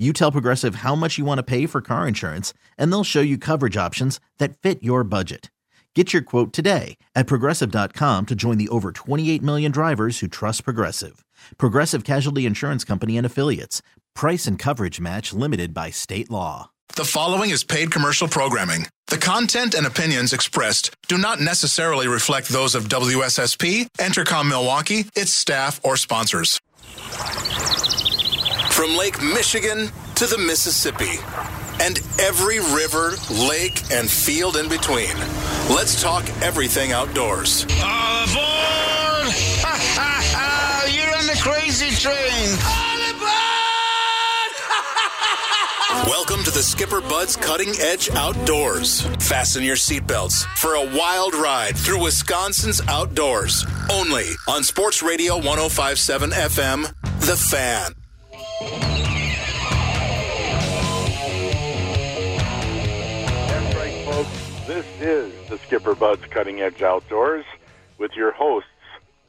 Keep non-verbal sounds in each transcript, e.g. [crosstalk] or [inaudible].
you tell Progressive how much you want to pay for car insurance, and they'll show you coverage options that fit your budget. Get your quote today at progressive.com to join the over 28 million drivers who trust Progressive. Progressive Casualty Insurance Company and Affiliates. Price and coverage match limited by state law. The following is paid commercial programming. The content and opinions expressed do not necessarily reflect those of WSSP, Entercom Milwaukee, its staff, or sponsors. From Lake Michigan to the Mississippi and every river, lake, and field in between. Let's talk everything outdoors. All aboard! Ha ha ha! You're on the crazy train! All [laughs] aboard! Welcome to the Skipper Buds Cutting Edge Outdoors. Fasten your seatbelts for a wild ride through Wisconsin's outdoors. Only on Sports Radio 1057 FM, The Fan. That's right, folks. This is the Skipper Buds Cutting Edge Outdoors with your hosts,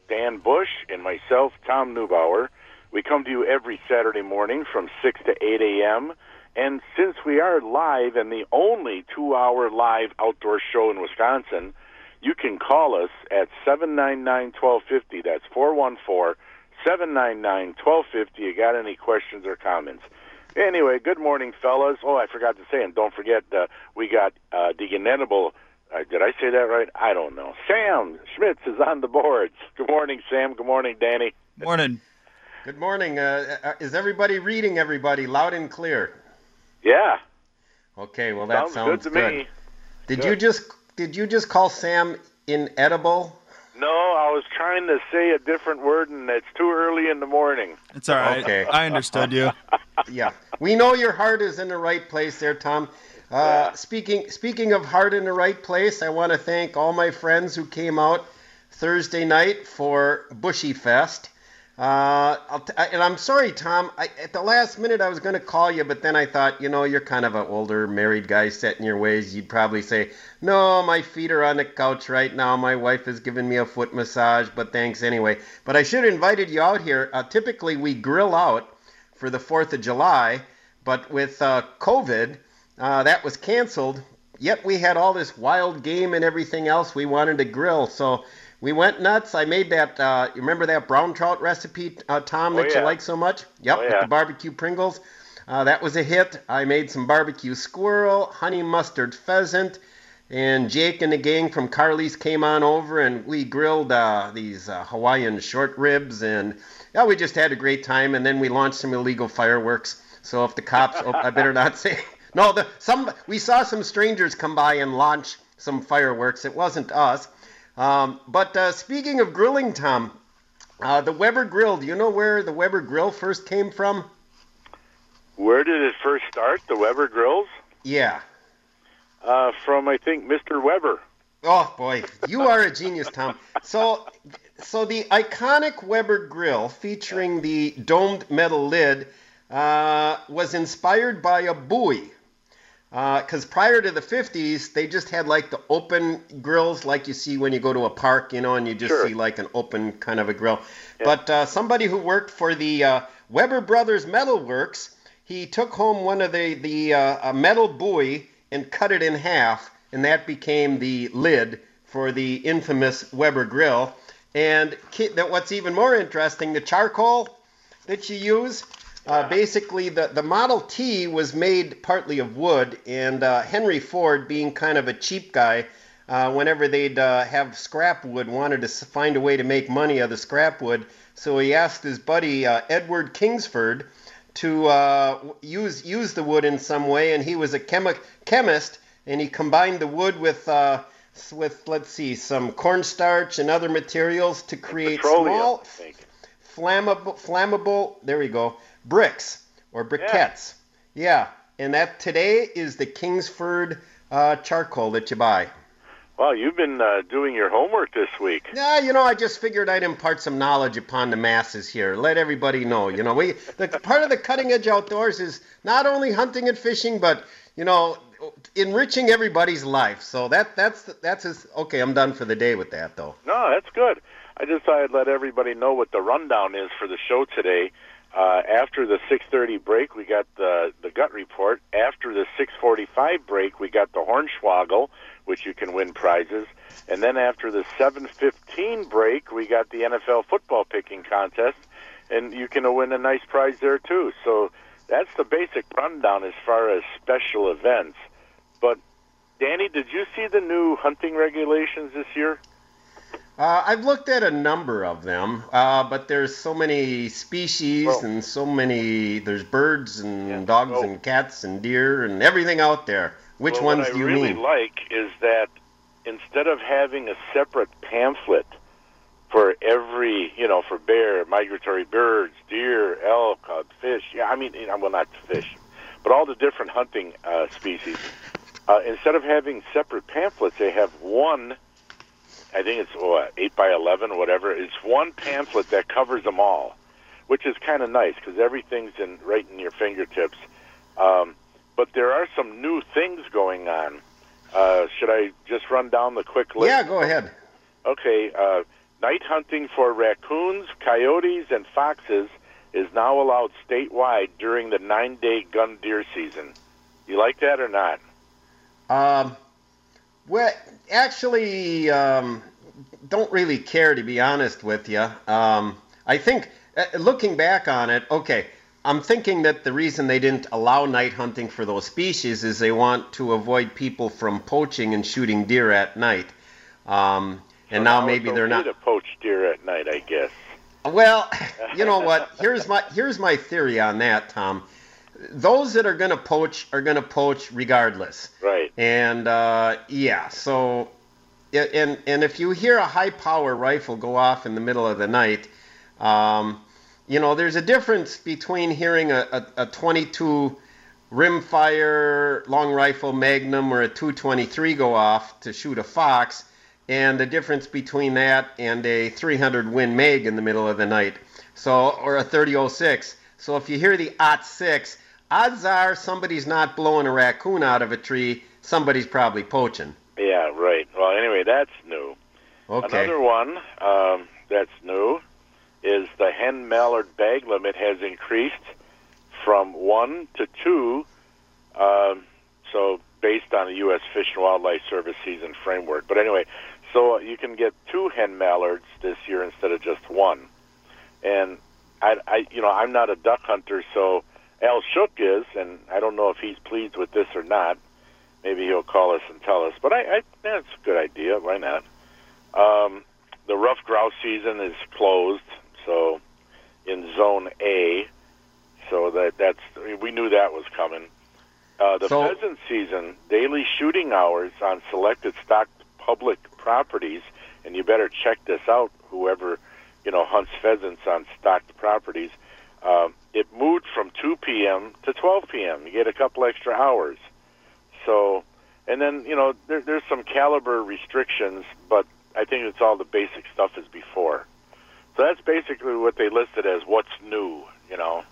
Dan Bush and myself, Tom Neubauer. We come to you every Saturday morning from 6 to 8 a.m. And since we are live and the only two hour live outdoor show in Wisconsin, you can call us at 799 1250. That's 414 799 1250. You got any questions or comments? Anyway, good morning, fellas. Oh, I forgot to say, and don't forget, uh, we got uh, Deacon Venable. Uh, did I say that right? I don't know. Sam Schmitz is on the boards. Good morning, Sam. Good morning, Danny. Morning. Good morning. Uh, uh, is everybody reading everybody loud and clear? Yeah. Okay, well that Sounds sounds, good to me. Did Good. you just did you just call Sam inedible? No, I was trying to say a different word, and it's too early in the morning. It's all right. Okay. I understood you. [laughs] Yeah, we know your heart is in the right place there, Tom. Uh, Yeah. Speaking speaking of heart in the right place, I want to thank all my friends who came out Thursday night for Bushy Fest. Uh, t- I- and I'm sorry, Tom. I, at the last minute, I was going to call you, but then I thought, you know, you're kind of an older married guy set in your ways. You'd probably say, no, my feet are on the couch right now. My wife is giving me a foot massage, but thanks anyway. But I should have invited you out here. Uh, typically, we grill out for the 4th of July, but with uh, COVID, uh, that was canceled. Yet we had all this wild game and everything else we wanted to grill. So we went nuts. I made that. Uh, you remember that brown trout recipe, uh, Tom, Oh, that yeah. you like so much? Yep, Oh, with yeah. the barbecue Pringles. Uh, that was a hit. I made some barbecue squirrel, honey mustard pheasant, and Jake and the gang from Carly's came on over and we grilled uh, these uh, Hawaiian short ribs and yeah, we just had a great time. And then we launched some illegal fireworks. So if the cops, oh, I better not [laughs] say. No, the, some we saw some strangers come by and launch some fireworks. It wasn't us. Um, but uh, speaking of grilling, Tom, uh, the Weber Grill. Do you know where the Weber Grill first came from? Where did it first start? The Weber Grills? Yeah. Uh, from, I think, Mr. Weber. Oh boy, you are a genius, Tom. So, so the iconic Weber grill featuring the domed metal lid uh, was inspired by a buoy. Because prior to the 50s, they just had like the open grills, like you see when you go to a park, you know, and you just Sure. see like an open kind of a grill. But uh, somebody who worked for the uh, Weber Brothers Metal Works, he took home one of the the uh, a metal buoy and cut it in half, and that became the lid for the infamous Weber grill. And that what's even more interesting, the charcoal that you use. Uh, basically, the, the Model T was made partly of wood, and uh, Henry Ford, being kind of a cheap guy, uh, whenever they'd uh, have scrap wood, wanted to find a way to make money out of the scrap wood. So he asked his buddy uh, Edward Kingsford to uh, use use the wood in some way, and he was a chemi- chemist, and he combined the wood with uh, with let's see some cornstarch and other materials to create small flammable flammable there we go bricks or briquettes. Yeah, and that today is the Kingsford uh, charcoal that you buy. Well, you've been uh, doing your homework this week. Yeah, you know, I just figured I'd impart some knowledge upon the masses here. Let everybody know. You know, we the [laughs] part of the cutting edge outdoors is not only hunting and fishing, but you know, enriching everybody's life. So that that's that's as okay. I'm done for the day with that, though. No, that's good. I just thought I'd let everybody know what the rundown is for the show today. Uh, after the 6:30 break, we got the the gut report. After the 6:45 break, we got the Hornswoggle, which you can win prizes. And then after the 7:15 break, we got the NFL football picking contest, and you can win a nice prize there too. So that's the basic rundown as far as special events. But Danny, did you see the new hunting regulations this year? Uh, I've looked at a number of them, uh, but there's so many species and so many. There's birds and Yeah. dogs and cats and deer and everything out there. Which well, ones do you What I really like is that instead of having a separate pamphlet for every, you know, for bear, migratory birds, deer, elk, uh, fish. Yeah, I mean, you know, well, not fish, but all the different hunting uh, species. Uh, instead of having separate pamphlets, they have one. I think it's what, eight by eleven, whatever. It's one pamphlet that covers them all, which is kind of nice because everything's in right in your fingertips. Um, but there are some new things going on. Uh, should I just run down the quick list? Yeah, go ahead. Okay, uh, night hunting for raccoons, coyotes, and foxes is now allowed statewide during the nine-day gun deer season. You like that or not? Um, well, actually, um, don't really care to be honest with you. Um, I think uh, looking back on it, okay, I'm thinking that the reason they didn't allow night hunting for those species is they want to avoid people from poaching and shooting deer at night. Um, and now, maybe they're not. to poach deer at night, I guess. Well, [laughs] you know what? Here's my here's my theory on that, Tom. Those that are going to poach are going to poach regardless. Right. And uh, yeah, so and and if you hear a high power rifle go off in the middle of the night, um, you know there's a difference between hearing a, a, a 22 rimfire long rifle Magnum or a 223 go off to shoot a fox, and the difference between that and a 300 Win Mag in the middle of the night. So or a 3006. So if you hear the aught six, odds are somebody's not blowing a raccoon out of a tree. Somebody's probably poaching. Yeah, right. Well, anyway, that's new. Okay. Another one um, that's new is the hen mallard bag limit has increased from one to two. Um, so based on the U.S. Fish and Wildlife Service season framework. But anyway, so you can get two hen mallards this year instead of just one. And I, I you know, I'm not a duck hunter, so Al Shook is, and I don't know if he's pleased with this or not. Maybe he'll call us and tell us. But I, I that's a good idea. Why not? Um, the ruffed grouse season is closed, so in Zone A. So that that's we knew that was coming. Uh, the So- pheasant season, daily shooting hours on selected stocked public properties, and you better check this out. Whoever you know hunts pheasants on stocked properties, um, it moved from 2 p.m. to 12 p.m. You get a couple extra hours. So, and then you know there, there's some caliber restrictions, but I think it's all the basic stuff as before. So that's basically what they listed as what's new. You know.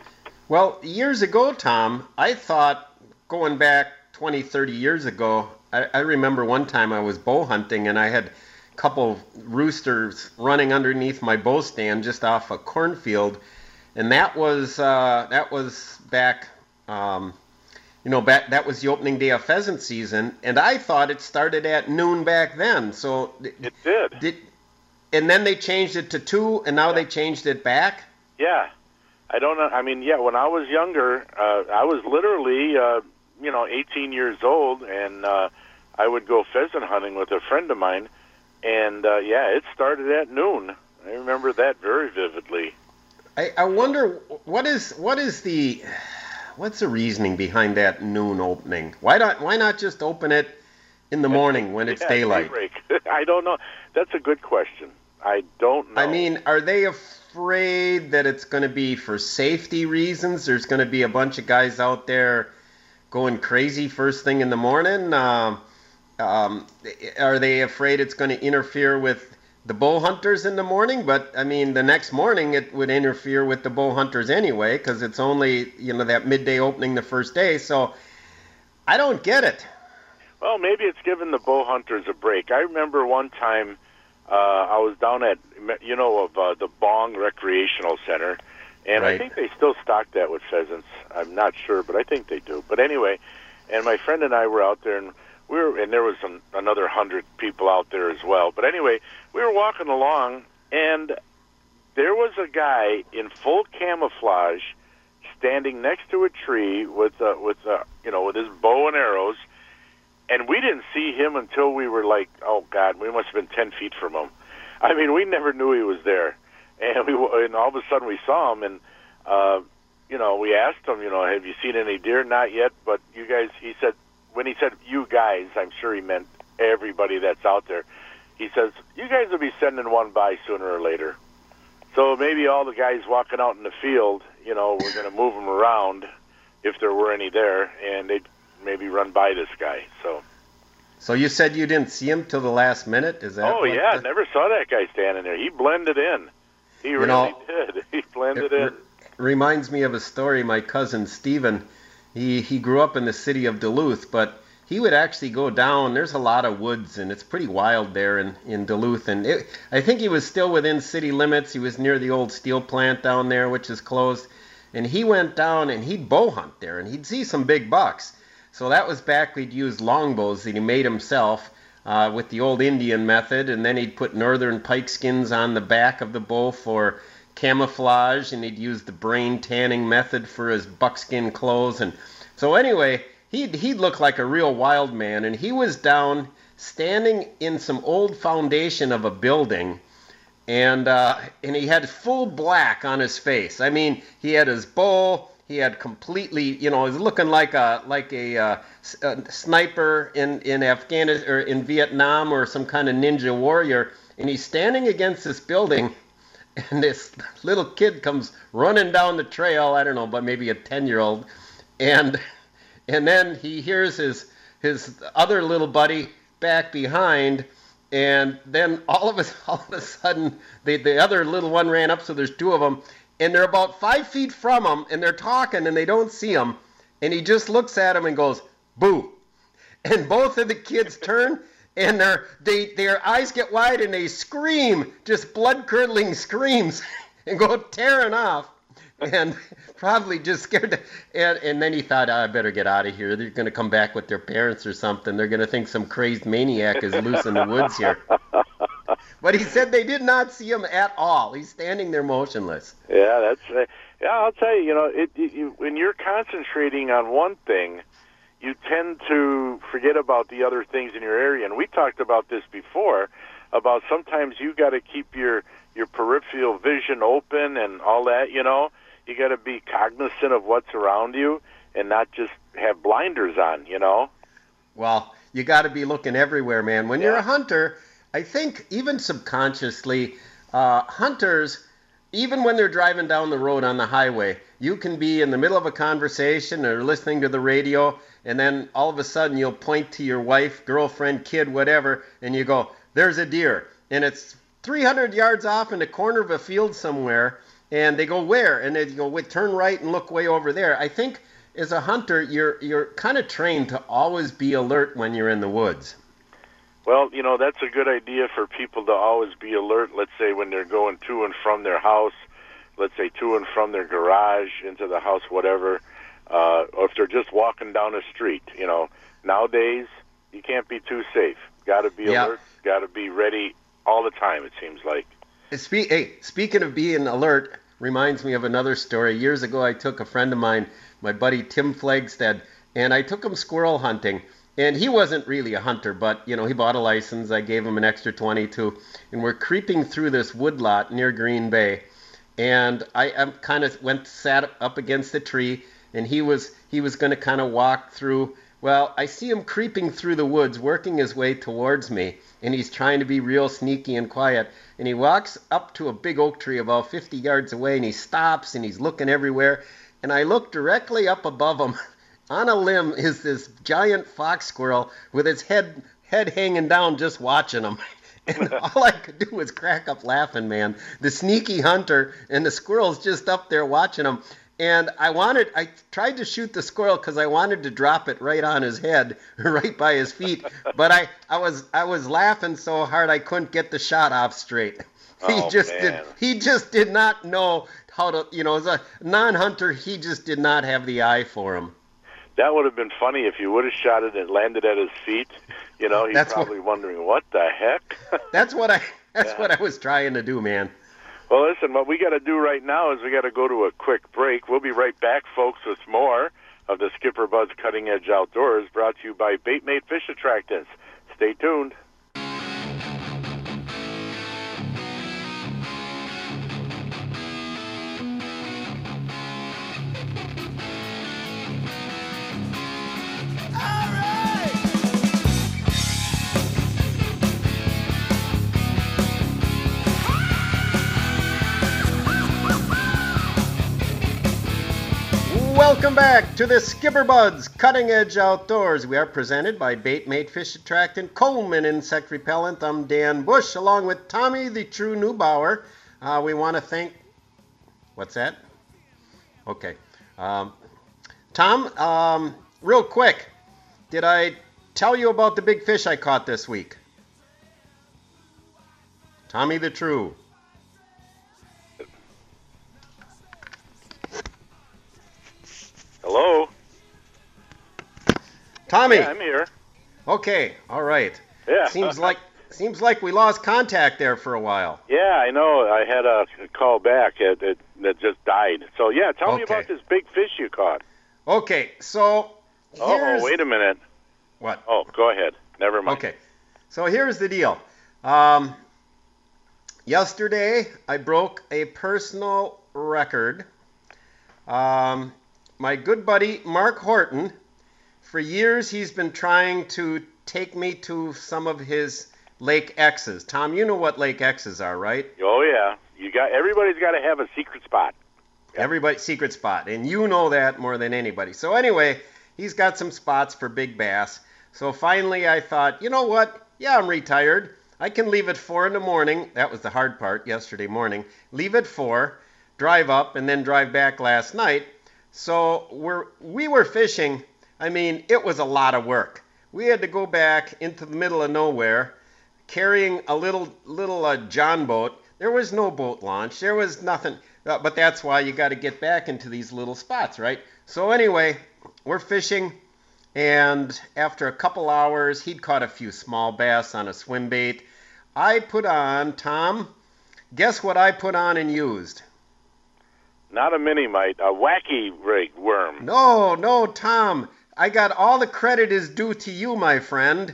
Well, years ago, Tom, I thought going back 20, 30 years ago, I, I remember one time I was bow hunting and I had a couple roosters running underneath my bow stand just off a cornfield, and that was uh, that was back. Um, you know, back, that was the opening day of pheasant season, and I thought it started at noon back then. So, It did. did, and then they changed it to two, and now they changed it back. Yeah. I don't know. I mean, yeah, when I was younger, uh, I was literally, uh, you know, 18 years old, and uh, I would go pheasant hunting with a friend of mine, and uh, yeah, it started at noon. I remember that very vividly. I, I wonder what is what is the what's the reasoning behind that noon opening? Why not why not just open it in the morning when it's Yeah, daylight? daybreak. [laughs] I don't know. That's a good question. I don't know. I mean, are they afraid that it's going to be for safety reasons? There's going to be a bunch of guys out there going crazy first thing in the morning. Um, um, are they afraid it's going to interfere with the bow hunters in the morning? But I mean, the next morning it would interfere with the bow hunters anyway because it's only you know that midday opening the first day. So I don't get it. Well, maybe it's giving the bow hunters a break. I remember one time uh, I was down at you know of uh, the Bong Recreational Center, and I think they still stock that with pheasants. I'm not sure, but I think they do. But anyway, and my friend and I were out there, and we were, and there was an, another hundred people out there as well. But anyway, we were walking along, and there was a guy in full camouflage standing next to a tree with uh, with uh, you know with his bow and arrows and we didn't see him until we were like, oh God, we must have been ten feet from him. I mean, we never knew he was there, and we and all of a sudden we saw him, and uh, you know, we asked him, you know, have you seen any deer? Not yet, but you guys. He said when he said you guys, I'm sure he meant everybody that's out there. He says you guys will be sending one by sooner or later. So maybe all the guys walking out in the field, you know, we're going to move them around if there were any there, and they'd maybe run by this guy. So. So you said you didn't see him till the last minute? Is that? Oh yeah, the- never saw that guy standing there. He blended in. He really know, did. [laughs] He blended It in. re- reminds me of a story. My cousin Stephen, he he grew up in the city of Duluth, but he would actually go down. There's a lot of woods, and it's pretty wild there in in Duluth. And it, I think he was still within city limits. He was near the old steel plant down there, which is closed. And he went down and he'd bow hunt there, and he'd see some big bucks. So that was back we'd use longbows that he made himself uh, with the old Indian method, and then he'd put northern pike skins on the back of the bow for camouflage, and he'd use the brain tanning method for his buckskin clothes. And so anyway, he'd he'd look like a real wild man, and he was down standing in some old foundation of a building and uh, and he had full black on his face. I mean, he had his bow. He had completely, you know, he was looking like a like a, uh, a sniper in in Afghanistan or in Vietnam or some kind of ninja warrior. And he's standing against this building, [laughs] and this little kid comes running down the trail. I don't know, but maybe a ten year old, and and then he hears his his other little buddy back behind and then all of a [laughs] all of a sudden the the other little one ran up so there's two of them and they're about five feet from him and they're talking and they don't see him and he just looks at him and goes boo [laughs] and both of the kids turn and their they their eyes get wide and they scream just blood curdling screams [laughs] and go tearing off and [laughs] probably just scared. To, and and then he thought, "Ah, I better get out of here. They're going to come back with their parents or something. They're going to think some crazed maniac is loose in the woods here. [laughs] But he said they did not see him at all. He's standing there motionless. Yeah, that's. Uh, yeah, I'll tell you. You know, it, it, you, when you're concentrating on one thing, you tend to forget about the other things in your area. And we talked about this before about sometimes you got to keep your your peripheral vision open and all that. You know, you got to be cognizant of what's around you and not just have blinders on. You know. Well, you got to be looking everywhere, man. When you're a hunter, I think even subconsciously, uh, hunters, even when they're driving down the road on the highway, you can be in the middle of a conversation or listening to the radio, and then all of a sudden you'll point to your wife, girlfriend, kid, whatever, and you go, "There's a deer," and it's 300 yards off in the corner of a field somewhere, and they go, "Where?" And then you go, "Wait, turn right and look way over there." I think as a hunter, you're you're kind of trained to always be alert when you're in the woods. Well, you know, that's a good idea for people to always be alert, let's say when they're going to and from their house, let's say to and from their garage, into the house, whatever, uh, or if they're just walking down the street. You know, nowadays, you can't be too safe. Got to be Yeah. alert, got to be ready all the time, it seems like. Spe- hey, speaking of being alert, reminds me of another story. Years ago, I took a friend of mine, my buddy Tim Flagstead, and I took him squirrel hunting. And he wasn't really a hunter, but you know, he bought a license. I gave him an extra 22, and we're creeping through this woodlot near Green Bay. and I, I kind of went sat up against the tree, and he was he was going to kind of walk through. Well, I see him creeping through the woods, working his way towards me, and he's trying to be real sneaky and quiet. And he walks up to a big oak tree about 50 yards away, and he stops and he's looking everywhere. And I look directly up above him. [laughs] On a limb is this giant fox squirrel with its head head hanging down, just watching him. [laughs] And [laughs] all I could do was crack up laughing, man. The sneaky hunter and the squirrel's just up there watching him. And I wanted, I tried to shoot the squirrel because I wanted to drop it right on his head, [laughs] right by his feet. But I, I was, I was laughing so hard I couldn't get the shot off straight. [laughs] He Oh, just man. did, he just did not know how to, you know, as a non-hunter, he just did not have the eye for him. That would have been funny if you would have shot it and landed at his feet. You know, he's That's what- probably wondering what the heck. [laughs] That's what I, that's Yeah. what I was trying to do, man. Well, listen, what we got to do right now is we got to go to a quick break. We'll be right back, folks, with more of the Skipper Buds Cutting Edge Outdoors, brought to you by Bait Mate Fish Attractants. Stay tuned. Welcome back to the Skipper Buds Cutting Edge Outdoors. We are presented by Bait Mate Fish Attractant Coleman Insect Repellent. I'm Dan Bush, along with Tommy the True Neubauer. Uh, we want to thank. What's that? Okay. Um, Tom, um, real quick, did I tell you about the big fish I caught this week? Tommy the True. Hello? Tommy. Yeah, I'm here. Okay. All right. Yeah. Seems like seems like we lost contact there for a while. Yeah, I know. I had a call back that that, that just died. So yeah, tell me about this big fish you caught. Okay, so Oh, wait a minute. what? Oh, go ahead. Never mind. Okay, so here's the deal. Um, yesterday, I broke a personal record. Um, my good buddy Mark Horton, for years he's been trying to take me to some of his Lake X's. Tom, you know what Lake X's are, right? Oh yeah, you got everybody's got to have a secret spot. Everybody secret spot, and you know that more than anybody. So anyway, he's got some spots for big bass. So finally, I thought, you know what? Yeah, I'm retired. I can leave at four in the morning. That was the hard part yesterday morning. Leave at four, drive up, and then drive back last night. So we're we were fishing. I mean, it was a lot of work. We had to go back into the middle of nowhere, carrying a little little uh, John boat. There was no boat launch. There was nothing. Uh, but that's why you got to get back into these little spots, right? So anyway, we're fishing, and after a couple hours, he'd caught a few small bass on a swim bait. I put on Tom. Guess what I put on and used? Not a mini mite, a wacky rig worm. No, no, Tom. I got all the credit is due to you, my friend.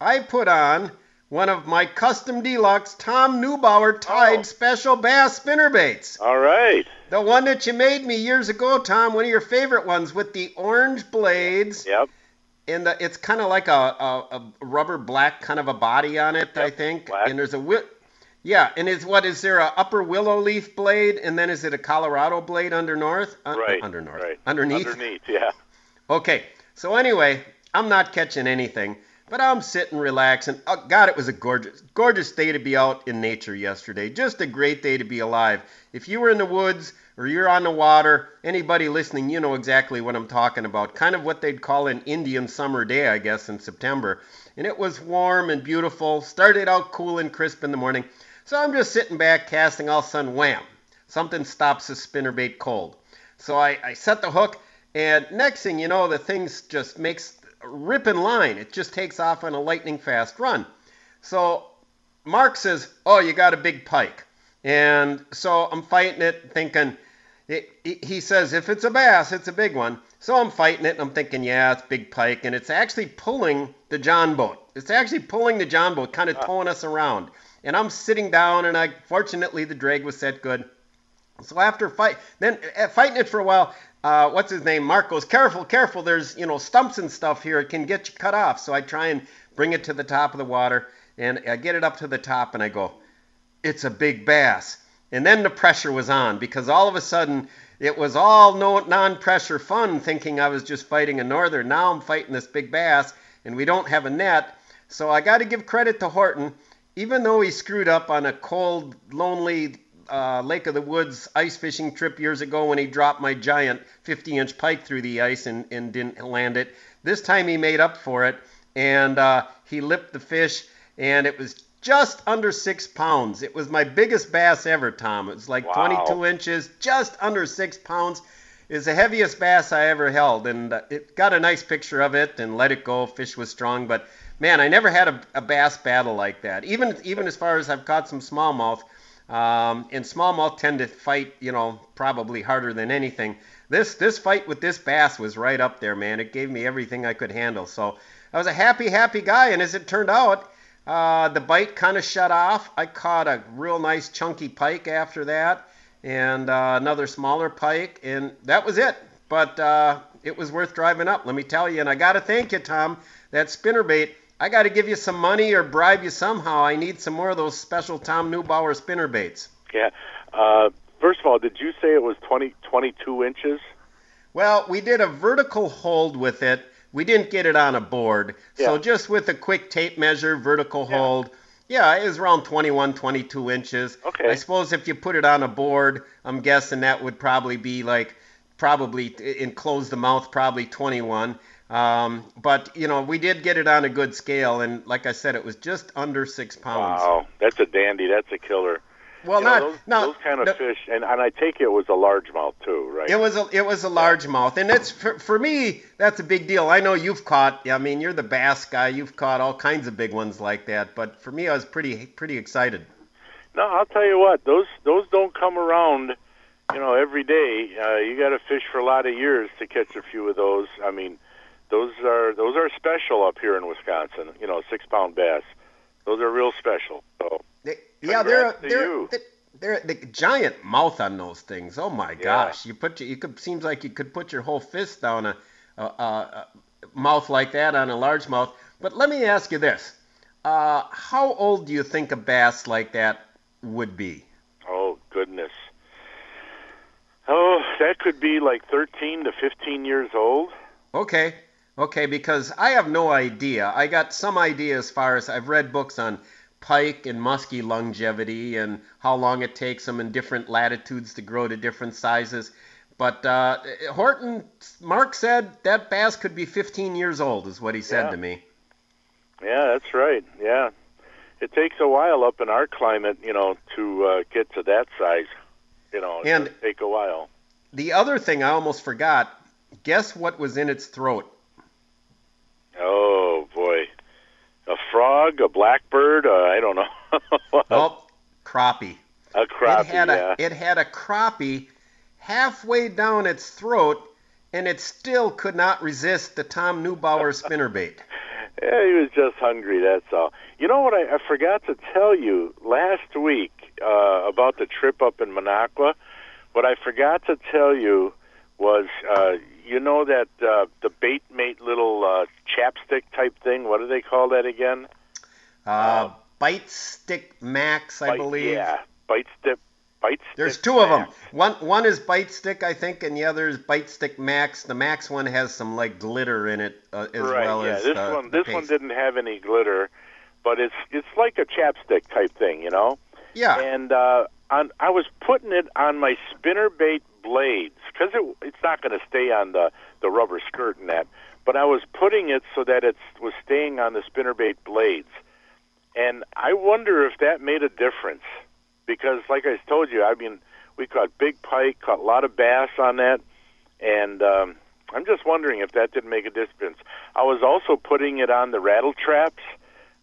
I put on one of my custom deluxe Tom Neubauer tied Oh. special bass spinnerbaits. All right. The one that you made me years ago, Tom, one of your favorite ones with the orange blades Yep. and the, it's kind of like a, a, a rubber black kind of a body on it, I think. black. And there's a yeah, and is what is there a upper willow leaf blade and then is it a Colorado blade under north? Uh, Right. Under north. Right. Underneath. Underneath. Yeah. Okay, so anyway, I'm not catching anything, but I'm sitting relaxing. Oh, God, it was a gorgeous, gorgeous day to be out in nature yesterday. Just a great day to be alive. If you were in the woods or you're on the water, anybody listening, you know exactly what I'm talking about. Kind of what they'd call an Indian summer day, I guess, in September. And it was warm and beautiful. Started out cool and crisp in the morning. So I'm just sitting back casting all of a sudden, wham, something stops the spinnerbait cold. So I, I set the hook, and next thing you know, the thing just makes a ripping line. It just takes off on a lightning fast run. So Mark says, "Oh, you got a big pike," and so I'm fighting it, thinking. It, he- he says, "If it's a bass, it's a big one." So I'm fighting it, and I'm thinking, "Yeah, it's big pike," and it's actually pulling the John boat. It's actually pulling the John boat, kind of ah. towing us around. And I'm sitting down, and I fortunately the drag was set good So after fight, then uh, fighting it for a while, uh, what's his name? Mark goes, careful, careful. There's you know stumps and stuff here. It can get you cut off. So I try and bring it to the top of the water, and I get it up to the top, and I go, it's a big bass. And then the pressure was on because all of a sudden it was all no non-pressure fun, thinking I was just fighting a northern. Now I'm fighting this big bass, and we don't have a net. So I got to give credit to Horton, even though he screwed up on a cold, lonely uh, Lake of the Woods ice fishing trip years ago when he dropped my giant 50 inch pike through the ice and, and didn't land it. This time he made up for it and uh, he lipped the fish and it was just under six pounds. It was my biggest bass ever, Tom. It was like Wow. 22 inches, just under six pounds. Is the heaviest bass I ever held, and uh, it got a nice picture of it and let it go. Fish was strong, but man, I never had a, a bass battle like that. Even even as far as I've caught some smallmouth, um, and smallmouth tend to fight, you know, probably harder than anything. This this fight with this bass was right up there, man. It gave me everything I could handle. So I was a happy, happy guy, and as it turned out, uh, the bite kind of shut off. I caught a real nice chunky pike after that, and uh, another smaller pike, and that was it. But uh, it was worth driving up, let me tell you. And I got to thank you, Tom. That spinnerbait. I got to give you some money or bribe you somehow. I need some more of those special Tom Neubauer spinnerbaits. Yeah. Uh, first of all, did you say it was 20, 22 inches? Well, we did a vertical hold with it. We didn't get it on a board. So just with a quick tape measure, vertical Yeah. hold. Yeah, it was around 21, 22 inches. Okay. I suppose if you put it on a board, I'm guessing that would probably be like, probably enclose the mouth, probably 21. Um, but, you know, we did get it on a good scale. And like I said, it was just under six pounds. Wow, that's a dandy. That's a killer. Well, You know, not, those, those kind of no- fish, and, and I take it was a largemouth too, right? It was a it was a largemouth, and it's for, for me that's a big deal. I know you've caught. I mean, you're the bass guy. You've caught all kinds of big ones like that. But for me, I was pretty pretty excited. No, I'll tell you what; those those don't come around, you know, every day. Uh, you got to fish for a lot of years to catch a few of those. I mean, those are those are special up here in Wisconsin. You know, six pound bass. Those are real special. So They, yeah, they're they're, you. they're the giant mouth on those things. Oh my Yeah. gosh! You put your, you could seems like you could put your whole fist down a, a, a, a mouth like that on a largemouth. But let me ask you this: uh, How old do you think a bass like that would be? Oh goodness. Oh, that could be like 13 to 15 years old. Okay, okay, because I have no idea. I got some idea as far as I've read books on pike and muskie longevity and how long it takes them in different latitudes to grow to different sizes. But uh, Horton, Mark said that bass could be 15 years old, is what he said Yeah. to me. Yeah, that's right. Yeah, it takes a while up in our climate, you know, to uh, get to that size. You know, And- does take a while. The other thing I almost forgot guess what was in its throat? Oh boy, a frog, a blackbird. Uh, I don't know. [laughs] Oh, crappie. a crappie. it had yeah. a it had a crappie halfway down its throat, and it still could not resist the Tom Neubauer spinnerbait. [laughs] Yeah, he was just hungry. That's all. You know what? I, I forgot to tell you last week uh, about the trip up in Minocqua. What I forgot to tell you was, uh, you know that uh, the bait mate little uh, chapstick type thing. What do they call that again? Uh, Bite Stick Max, I Bite- believe. Yeah, bite stick. Bite stick. There's two of them. One one is Bite Stick, I think, and the other is Bite Stick Max. The Max one has some like glitter in it uh, as right, well yeah. as this uh, one. This one didn't have any glitter, but it's it's like a chapstick type thing, you know. Yeah. and uh, on, I was putting it on my spinnerbait blades because it, it's not going to stay on the the rubber skirt and that. But I was putting it so that it was staying on the spinnerbait blades, and I wonder if that made a difference because, like I told you, I mean, we caught big pike, caught a lot of bass on that, and um, I'm just wondering if that didn't make a difference. I was also putting it on the rattle traps.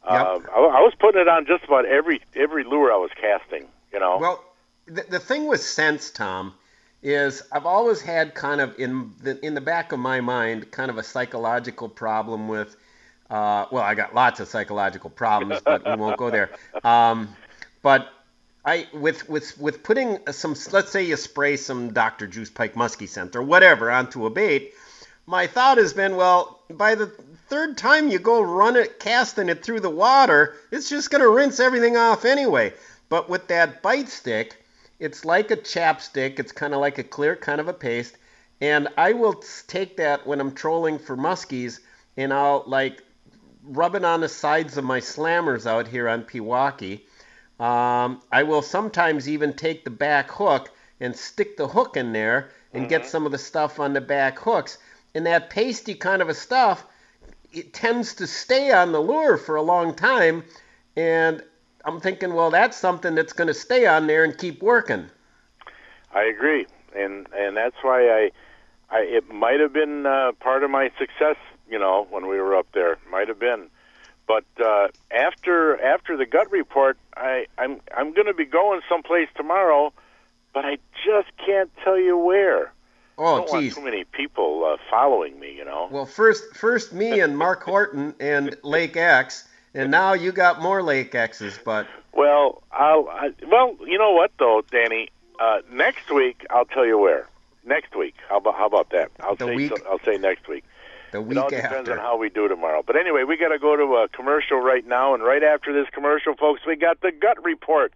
Yep. Um, I, I was putting it on just about every every lure I was casting. You know. Well, the, the thing with sense, Tom, is I've always had kind of in the in the back of my mind kind of a psychological problem with. Uh, well, I got lots of psychological problems, but we won't go there. Um, but I with with with putting some let's say you spray some Dr. Juice Pike Muskie scent or whatever onto a bait. My thought has been, well, by the third time you go run it, casting it through the water, it's just going to rinse everything off anyway. But with that bite stick, it's like a chapstick. It's kind of like a clear kind of a paste. And I will take that when I'm trolling for muskies, and I'll like rub it on the sides of my slammers out here on Pewaukee um, I will sometimes even take the back hook and stick the hook in there and mm-hmm. get some of the stuff on the back hooks. And that pasty kind of a stuff, it tends to stay on the lure for a long time. And I'm thinking, well, that's something that's going to stay on there and keep working. I agree, and and that's why I, I it might have been uh, part of my success, you know, when we were up there. Might have been. But uh, after after the gut report, I, I'm I'm going to be going someplace tomorrow, but I just can't tell you where. Oh, I don't geez. want too many people uh, following me, you know. Well, first first me and Mark Horton and [laughs] Lake X, and now you got more Lake X's, but. Well, I'll I, well, you know what though, Danny. Uh, next week I'll tell you where. Next week, how about how about that? I'll the say week? So, I'll say next week. The week it all depends after. on how we do tomorrow. But anyway, we got to go to a commercial right now, and right after this commercial, folks, we got the gut report.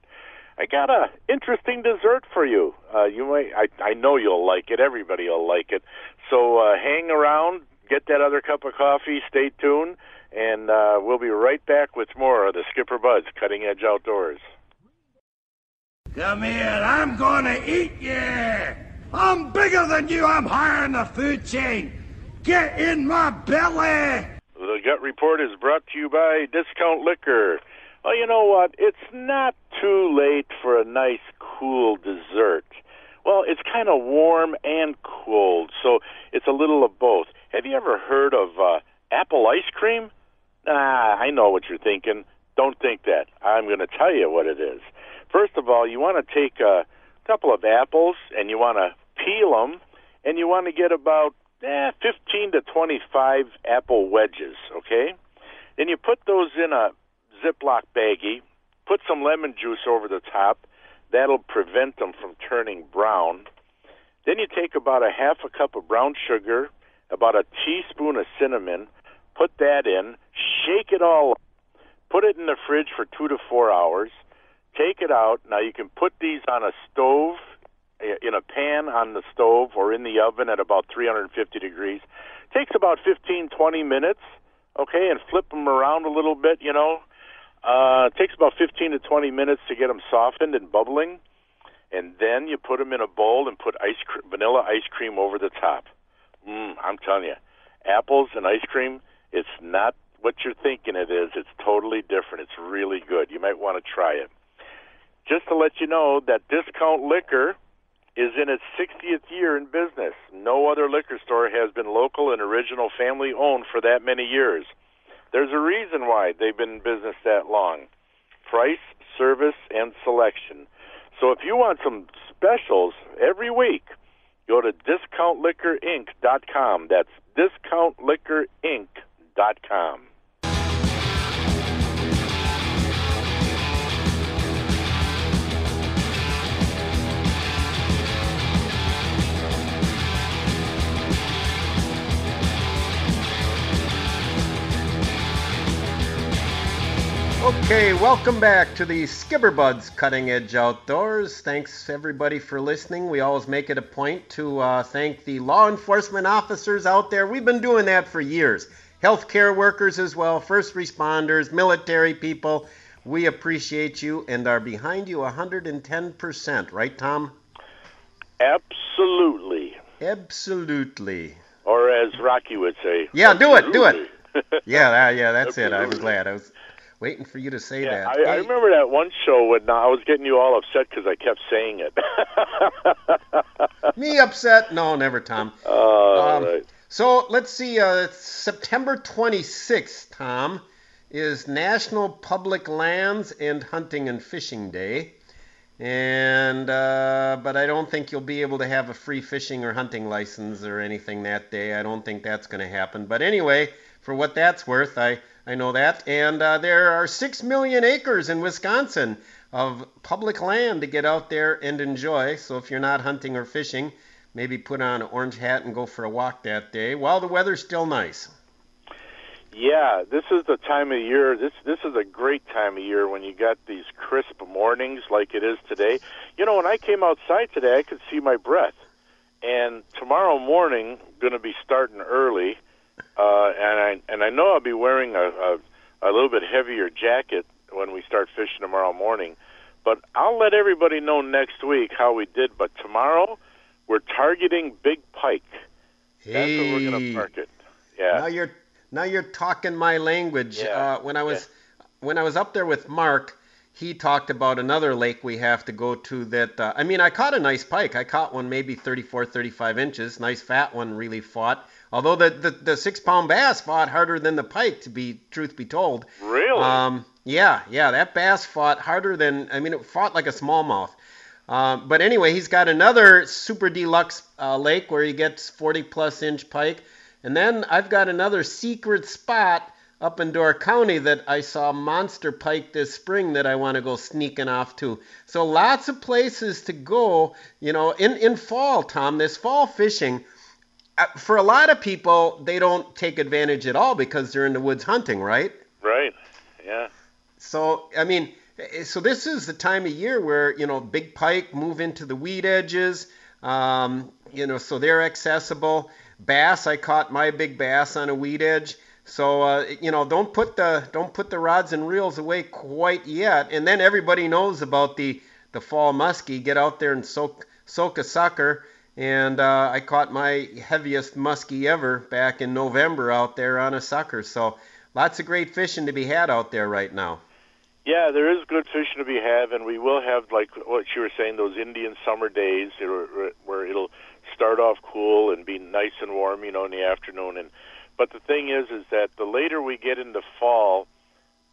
I got a interesting dessert for you. Uh, you might, I, I know you'll like it. Everybody will like it. So uh, hang around, get that other cup of coffee, stay tuned, and uh, we'll be right back with more of the Skipper Buds Cutting Edge Outdoors. Come here, I'm gonna eat you! I'm bigger than you, I'm higher in the food chain! Get in my belly! The Gut Report is brought to you by Discount Liquor. Well, you know what? It's not too late for a nice, cool dessert. Well, it's kind of warm and cold, so it's a little of both. Have you ever heard of uh, apple ice cream? Ah, I know what you're thinking. Don't think that. I'm going to tell you what it is. First of all, you want to take a couple of apples and you want to peel them, and you want to get about eh, 15 to 25 apple wedges, okay? Then you put those in a Ziploc baggie, put some lemon juice over the top. That'll prevent them from turning brown. Then you take about a half a cup of brown sugar, about a teaspoon of cinnamon, put that in, shake it all up, put it in the fridge for two to four hours, take it out. Now you can put these on a stove in a pan on the stove or in the oven at about 350 degrees. Takes about 15, 20 minutes, okay, and flip them around a little bit, you know. Uh, takes about 15 to 20 minutes to get them softened and bubbling, and then you put them in a bowl and put ice cr- vanilla ice cream over the top. Mm, I'm telling you, apples and ice cream, it's not what you're thinking it is. It's totally different. It's really good. You might want to try it. Just to let you know that discount liquor is in its 60th year in business. No other liquor store has been local and original family owned for that many years. There's a reason why they've been in business that long price, service, and selection. So if you want some specials every week, go to discountliquorinc.com. That's discountliquorinc.com. Okay, welcome back to the Skipper Buds Cutting Edge Outdoors. Thanks everybody for listening. We always make it a point to uh, thank the law enforcement officers out there. We've been doing that for years. Healthcare workers as well, first responders, military people. We appreciate you and are behind you 110%, right, Tom? Absolutely. Absolutely. Or as Rocky would say. Yeah, do it, do it. [laughs] yeah, yeah, that's it. I'm glad. I was waiting for you to say yeah, that. I, Hey, I remember that one show when I was getting you all upset because I kept saying it. [laughs] me upset? No, never, Tom. Oh, Um, right. So let's see. Uh, September 26th, Tom, is National Public Lands and Hunting and Fishing Day. And uh, but I don't think you'll be able to have a free fishing or hunting license or anything that day. I don't think that's going to happen. But anyway, for what that's worth, I I know that. And uh, there are six million acres in Wisconsin of public land to get out there and enjoy. So if you're not hunting or fishing, maybe put on an orange hat and go for a walk that day while the weather's still nice. Yeah, this is the time of year. This this is a great time of year when you got these crisp mornings like it is today. You know, when I came outside today, I could see my breath. And tomorrow morning, going to be starting early, uh, and I and I know I'll be wearing a, a a little bit heavier jacket when we start fishing tomorrow morning. But I'll let everybody know next week how we did. But tomorrow, we're targeting big pike. Hey. That's where we're going to park it. Yeah. Now you're now you're talking my language. Yeah. Uh, when I was when I was up there with Mark, he talked about another lake we have to go to that uh, I mean, I caught a nice pike. I caught one maybe 34 35 inches, nice fat one really fought. Although the, the, the six pound bass fought harder than the pike, to be truth be told. Really? Um, yeah, yeah, that bass fought harder than I mean, it fought like a smallmouth. Um, but anyway, he's got another super deluxe uh, lake where he gets 40 plus inch pike, and then I've got another secret spot up in Door County that I saw monster pike this spring that I want to go sneaking off to. So lots of places to go. You know, in in fall, Tom, this fall fishing uh, for a lot of people, they don't take advantage at all because they're in the woods hunting, right? Right. Yeah. So, I mean, so this is the time of year where, you know, big pike move into the weed edges, um, you know, so they're accessible. Bass, I caught my big bass on a weed edge. So, uh, you know, don't put the don't put the rods and reels away quite yet. And then everybody knows about the the fall muskie. Get out there and soak soak a sucker and uh, I caught my heaviest muskie ever back in November out there on a sucker. So lots of great fishing to be had out there right now. Yeah, there is good fishing to be had, and we will have like what you were saying, those Indian summer days where it'll start off cool and be nice and warm, you know, in the afternoon. And but the thing is, is that the later we get into fall,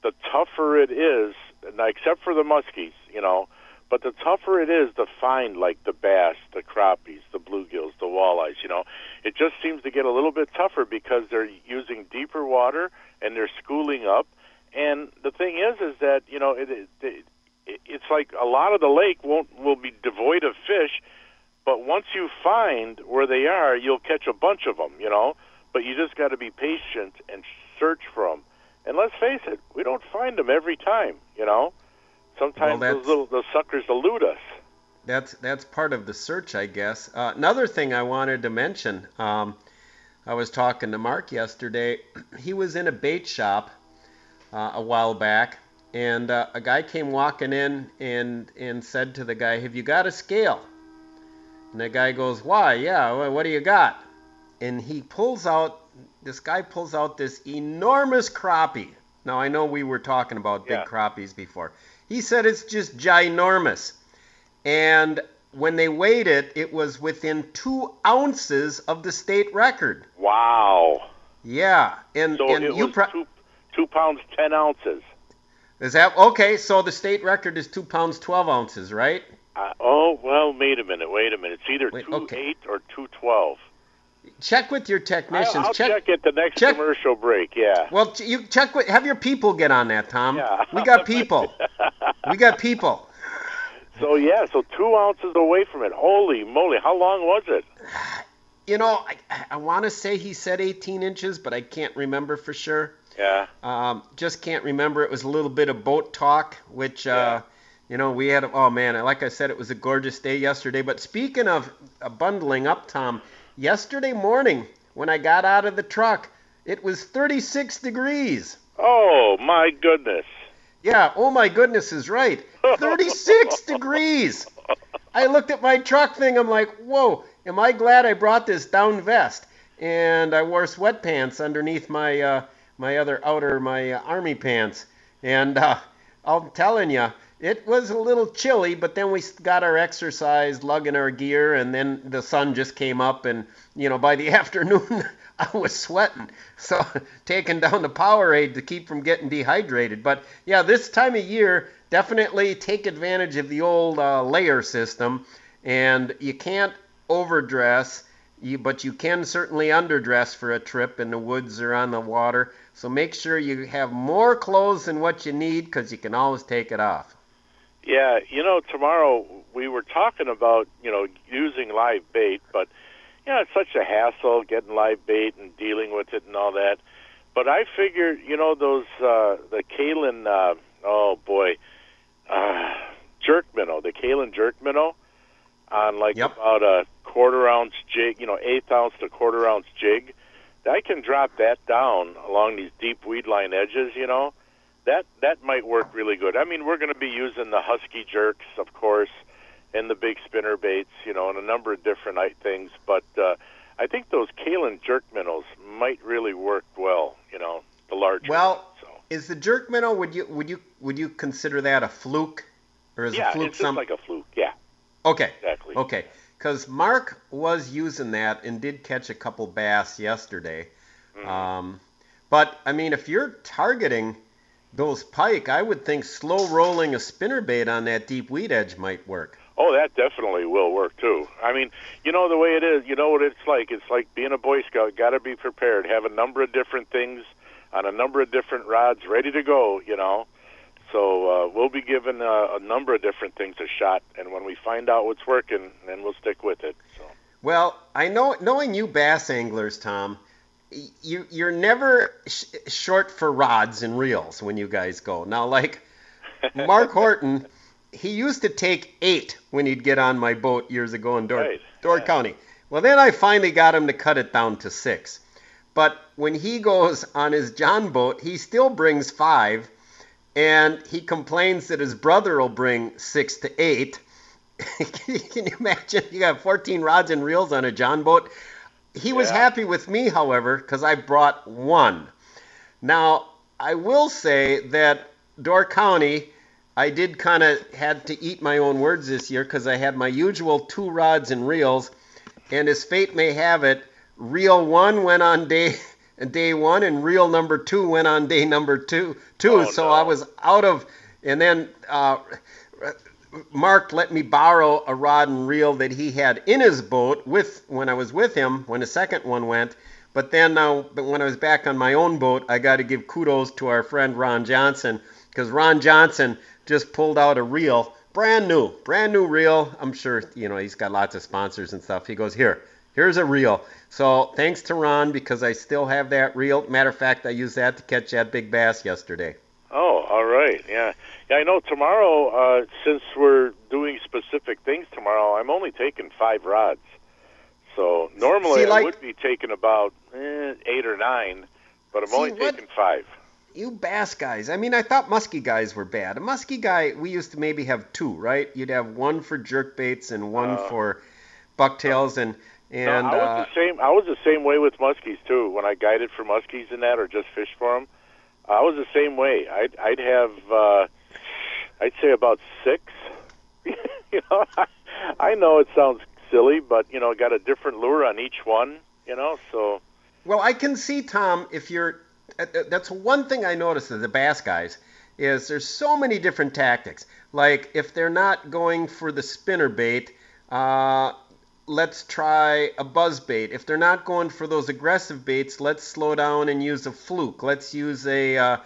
the tougher it is. Except for the muskies, you know, but the tougher it is to find like the bass, the crappies, the bluegills, the walleyes, you know, it just seems to get a little bit tougher because they're using deeper water and they're schooling up. And thing is, is that you know, it, it, it, it's like a lot of the lake won't will be devoid of fish, but once you find where they are, you'll catch a bunch of them, you know. But you just got to be patient and search for them. And let's face it, we don't find them every time, you know. Sometimes Well, those little those suckers elude us. That's that's part of the search, I guess. Uh, another thing I wanted to mention. Um, I was talking to Mark yesterday. [clears throat] He was in a bait shop uh, a while back, and uh, a guy came walking in and and said to the guy, "Have you got a scale?" And the guy goes, "Why? Yeah. wha- What do you got?" And he pulls out. This guy pulls out this enormous crappie. Now I know we were talking about big Yeah. crappies before. He said it's just ginormous. And when they weighed it, it was within two ounces of the state record. Wow. Yeah, and So and you pro- two two pounds ten ounces. is that okay? So the state record is two pounds twelve ounces, right? Uh, oh well, wait a minute, wait a minute. It's either Wait, two okay. eight or two twelve. Check with your technicians. I'll, I'll check, at the next check- commercial break. Yeah. Well, you check with have your people get on that, Tom. Yeah. We got people. we got people. [laughs] So yeah, so two ounces away from it. Holy moly! How long was it? You know, I, I want to say he said 18 inches, but I can't remember for sure. Yeah. Um, just can't remember. It was a little bit of boat talk, which, uh, you know, we had. Oh man, like I said, it was a gorgeous day yesterday. But speaking of uh, bundling up, Tom, yesterday morning when I got out of the truck, it was 36 degrees. Oh my goodness. Yeah, oh my goodness is right. [laughs] 36 degrees. I looked at my truck thing. I'm like, whoa, am I glad I brought this down vest? And I wore sweatpants underneath my uh, my other outer my uh, army pants. And uh, I'm telling you, it was a little chilly. But then we got our exercise, lugging our gear, and then the sun just came up, and you know by the [laughs] afternoon I was sweating. So [laughs] taking down the Powerade to keep from getting dehydrated. But yeah, this time of year, definitely take advantage of the old uh, layer system. And you can't overdress, you, but you can certainly underdress for a trip in the woods or on the water. So make sure you have more clothes than what you need because you can always take it off. Yeah, you know, tomorrow we were talking about you know using live bait, but you know it's such a hassle getting live bait and dealing with it and all that. But I figured, you know, those uh, the Kalen, uh, oh boy, uh, jerk minnow, the Kalen jerk minnow, on like Yep. about a quarter ounce jig, you know, eighth ounce to quarter ounce jig. I can drop that down along these deep weed line edges, you know. That that might work really good. I mean, we're going to be using the husky jerks, of course, and the big spinner baits, you know, and a number of different things. But uh, I think those Kalen jerk minnows might really work well, you know, the large. Well, ones, so. is the jerk minnow? Would you would you would you consider that a fluke, or is yeah, a fluke it's just some? like a fluke. Yeah, okay, exactly. okay. Because Mark was using that and did catch a couple bass yesterday. Mm-hmm. Um, but I mean, if you're targeting those pike, I would think slow rolling a spinnerbait on that deep weed edge might work. Oh, that definitely will work too. I mean, you know the way it is. You know what it's like. It's like being a Boy Scout. Got to be prepared. Have a number of different things on a number of different rods ready to go. You know, so uh, we'll be giving a, a number of different things a shot, and when we find out what's working, then we'll stick with it. So. Well, I know, knowing you bass anglers, Tom, you you're never sh- short for rods and reels when you guys go. Now, like Mark [laughs] Horton, he used to take eight when he'd get on my boat years ago in Door, Right, Door yeah. County. Well, then I finally got him to cut it down to six. But when he goes on his John boat, he still brings five, and he complains that his brother will bring six to eight. [laughs] Can you imagine? You got 14 rods and reels on a John boat. He was Yeah. happy with me, however, because I brought one. Now, I will say that Door County, I did kind of had to eat my own words this year because I had my usual two rods and reels, and as fate may have it, reel one went on day day one, and reel number two went on day number two. Two, Oh, so no. I was out of, and then uh, Mark let me borrow a rod and reel that he had in his boat with when I was with him when the second one went. But then now, but when I was back on my own boat, I got to give kudos to our friend Ron Johnson because Ron Johnson just pulled out a reel, brand new, brand new reel. I'm sure you know he's got lots of sponsors and stuff. He goes here, here's a reel. So thanks to Ron because I still have that reel. Matter of fact, I used that to catch that big bass yesterday. Oh, all right. Yeah. Yeah, I know tomorrow, uh, since we're doing specific things tomorrow, I'm only taking five rods. So normally See, like- I would be taking about eh, eight or nine, but I'm See, only what- taking five. You bass guys. I mean, I thought musky guys were bad. A musky guy, we used to maybe have two, right? You'd have one for jerk baits and one Uh, for bucktails, and and no, I was uh, the same. I was the same way with muskies too. When I guided for muskies and that, or just fished for them, I was the same way. I'd I'd have uh, I'd say about six. [laughs] you know, I, [laughs] I know it sounds silly, but you know, got a different lure on each one. You know, so Well, I can see Tom if you're. uh, uh, That's one thing I noticed as the bass guys is there's so many different tactics. Like if they're not going for the spinner bait, uh, let's try a buzz bait. If they're not going for those aggressive baits, let's slow down and use a fluke. Let's use a uh,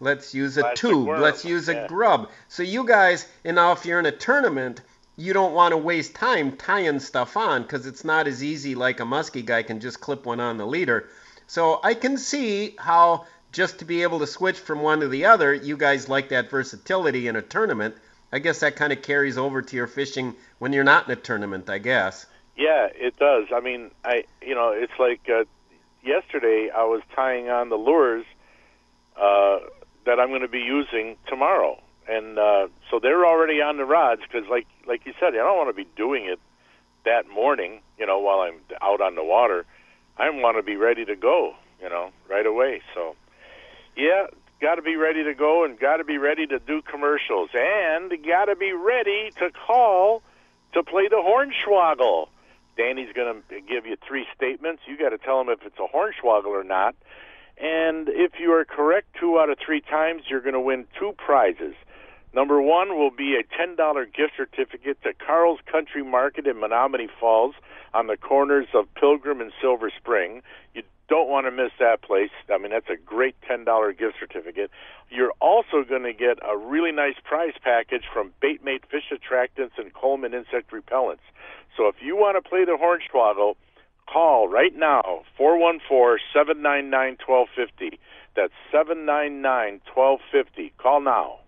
let's use a Plastic tube. worm, Let's use a grub. So you guys, and now if you're in a tournament, you don't want to waste time tying stuff on because it's not as easy like a musky guy can just clip one on the leader. So I can see how just to be able to switch from one to the other, you guys like that versatility in a tournament. I guess that kind of carries over to your fishing when you're not in a tournament, I guess. Yeah, it does. I mean, I you know, it's like uh, yesterday I was tying on the lures uh, that I'm going to be using tomorrow, and uh, so they're already on the rods because, like like you said, I don't want to be doing it that morning. You know, while I'm out on the water, I want to be ready to go. You know, right away. So, yeah, got to be ready to go and got to be ready to do commercials and got to be ready to call to play the hornswoggle. Danny's going to give you three statements. You got to tell him if it's a hornswoggle or not. And if you are correct two out of three times, you're going to win two prizes. Number one will be a $10 gift certificate to Carl's Country Market in Menomonee Falls on the corners of Pilgrim and Silver Spring. You don't want to miss that place. I mean, that's a great $10 gift certificate. You're also going to get a really nice prize package from Bait Mate Fish Attractants and Coleman Insect Repellents. So if you want to play the Hornswoggle, call right now 414-799-1250. That's 799-1250. Call now.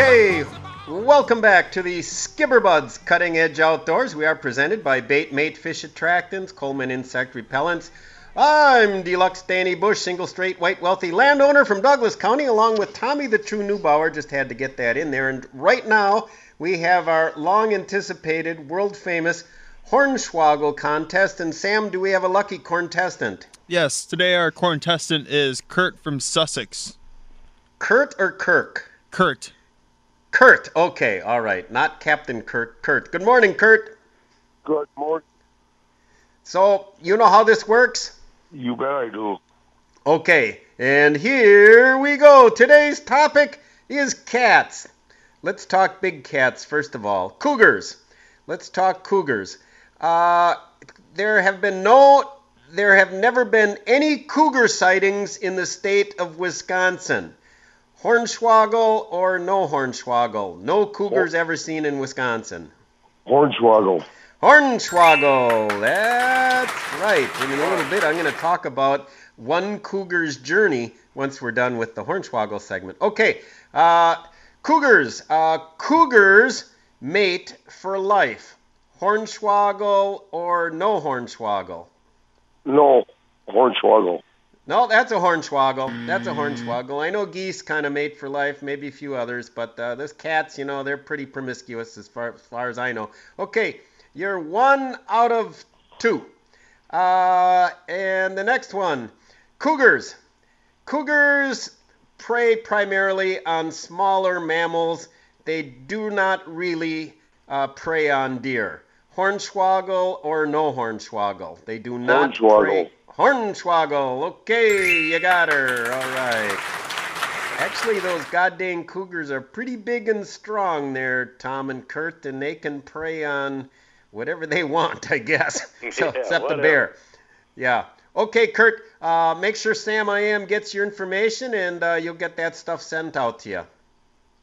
Okay, welcome back to the Skipper Buds Cutting Edge Outdoors. We are presented by Bait Mate Fish Attractants, Coleman Insect Repellents. I'm Deluxe Danny Bush, single straight white wealthy landowner from Douglas County, along with Tommy the True Neubauer. Just had to get that in there. And right now, we have our long anticipated, world famous Hornswoggle contest. And Sam, do we have a lucky contestant? Yes, today our contestant is Kurt from Sussex. Kurt or Kirk? Kurt. Kurt. Okay, all right. Not Captain Kurt. Kurt. Good morning, Kurt. Good morning. So, you know how this works? You bet I do. Okay, and here we go. Today's topic is cats. Let's talk big cats first of all. Cougars. Let's talk cougars. Uh, there have been no, there have never been any cougar sightings in the state of Wisconsin. Hornswoggle or no hornswoggle? No cougars ever seen in Wisconsin. Hornswoggle. Hornswoggle. That's right. In a little bit, I'm going to talk about one cougar's journey once we're done with the Hornswoggle segment. Okay, uh, cougars. Uh, cougars mate for life. Hornswoggle or no hornswoggle? No, Hornswoggle. No, that's a hornswoggle. That's a hornswoggle. I know geese kind of mate for life, maybe a few others, but uh, those cats, you know, they're pretty promiscuous as far, as far as I know. Okay, you're one out of two. Uh, and the next one cougars. Cougars prey primarily on smaller mammals. They do not really uh, prey on deer. Hornswoggle or no hornswoggle? They do not Hornswoggle. prey. Hornswoggle. Okay, you got her. All right. Actually, those goddamn cougars are pretty big and strong there, Tom and Kurt, and they can prey on whatever they [laughs] want, I guess. [laughs] So, Yeah, except the bear. Yeah. Okay, Kurt, uh, make sure Sam I Am gets your information and uh, you'll get that stuff sent out to you.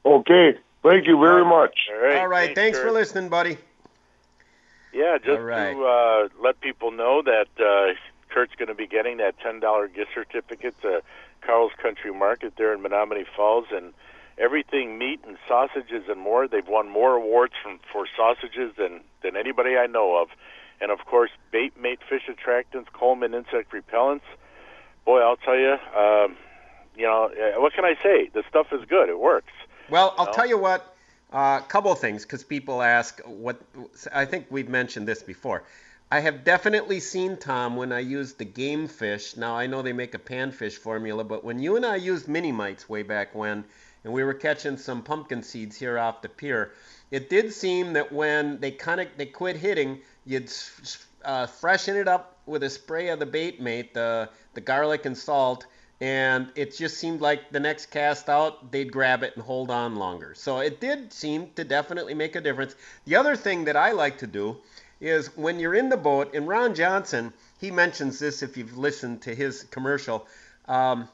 Okay, thank you very much. All right. All right. Thanks, for listening, buddy. Yeah, just All right. to uh, let people know that uh, Kurt's going to be getting that ten dollar gift certificate to Carl's Country Market there in Menomonee Falls, and everything meat and sausages and more. They've won more awards from for sausages than than anybody I know of, and of course, bait mate fish attractants, Coleman insect repellents. Boy, I'll tell you, um, you know, uh, what can I say? The stuff is good. It works. Well, I'll No? tell you what. A couple of things, because people ask what. I think we've mentioned this before. I have definitely seen Tom when I used the game fish. Now I know they make a panfish formula, but when you and I used mini mites way back when, and we were catching some pumpkin seeds here off the pier, it did seem that when they kind of they quit hitting, you'd uh, freshen it up with a spray of the bait mate, the the garlic and salt, and it just seemed like the next cast out they'd grab it and hold on longer. So it did seem to definitely make a difference. The other thing that I like to do is when you're in the boat, and Ron Johnson, he mentions this if you've listened to his commercial, um,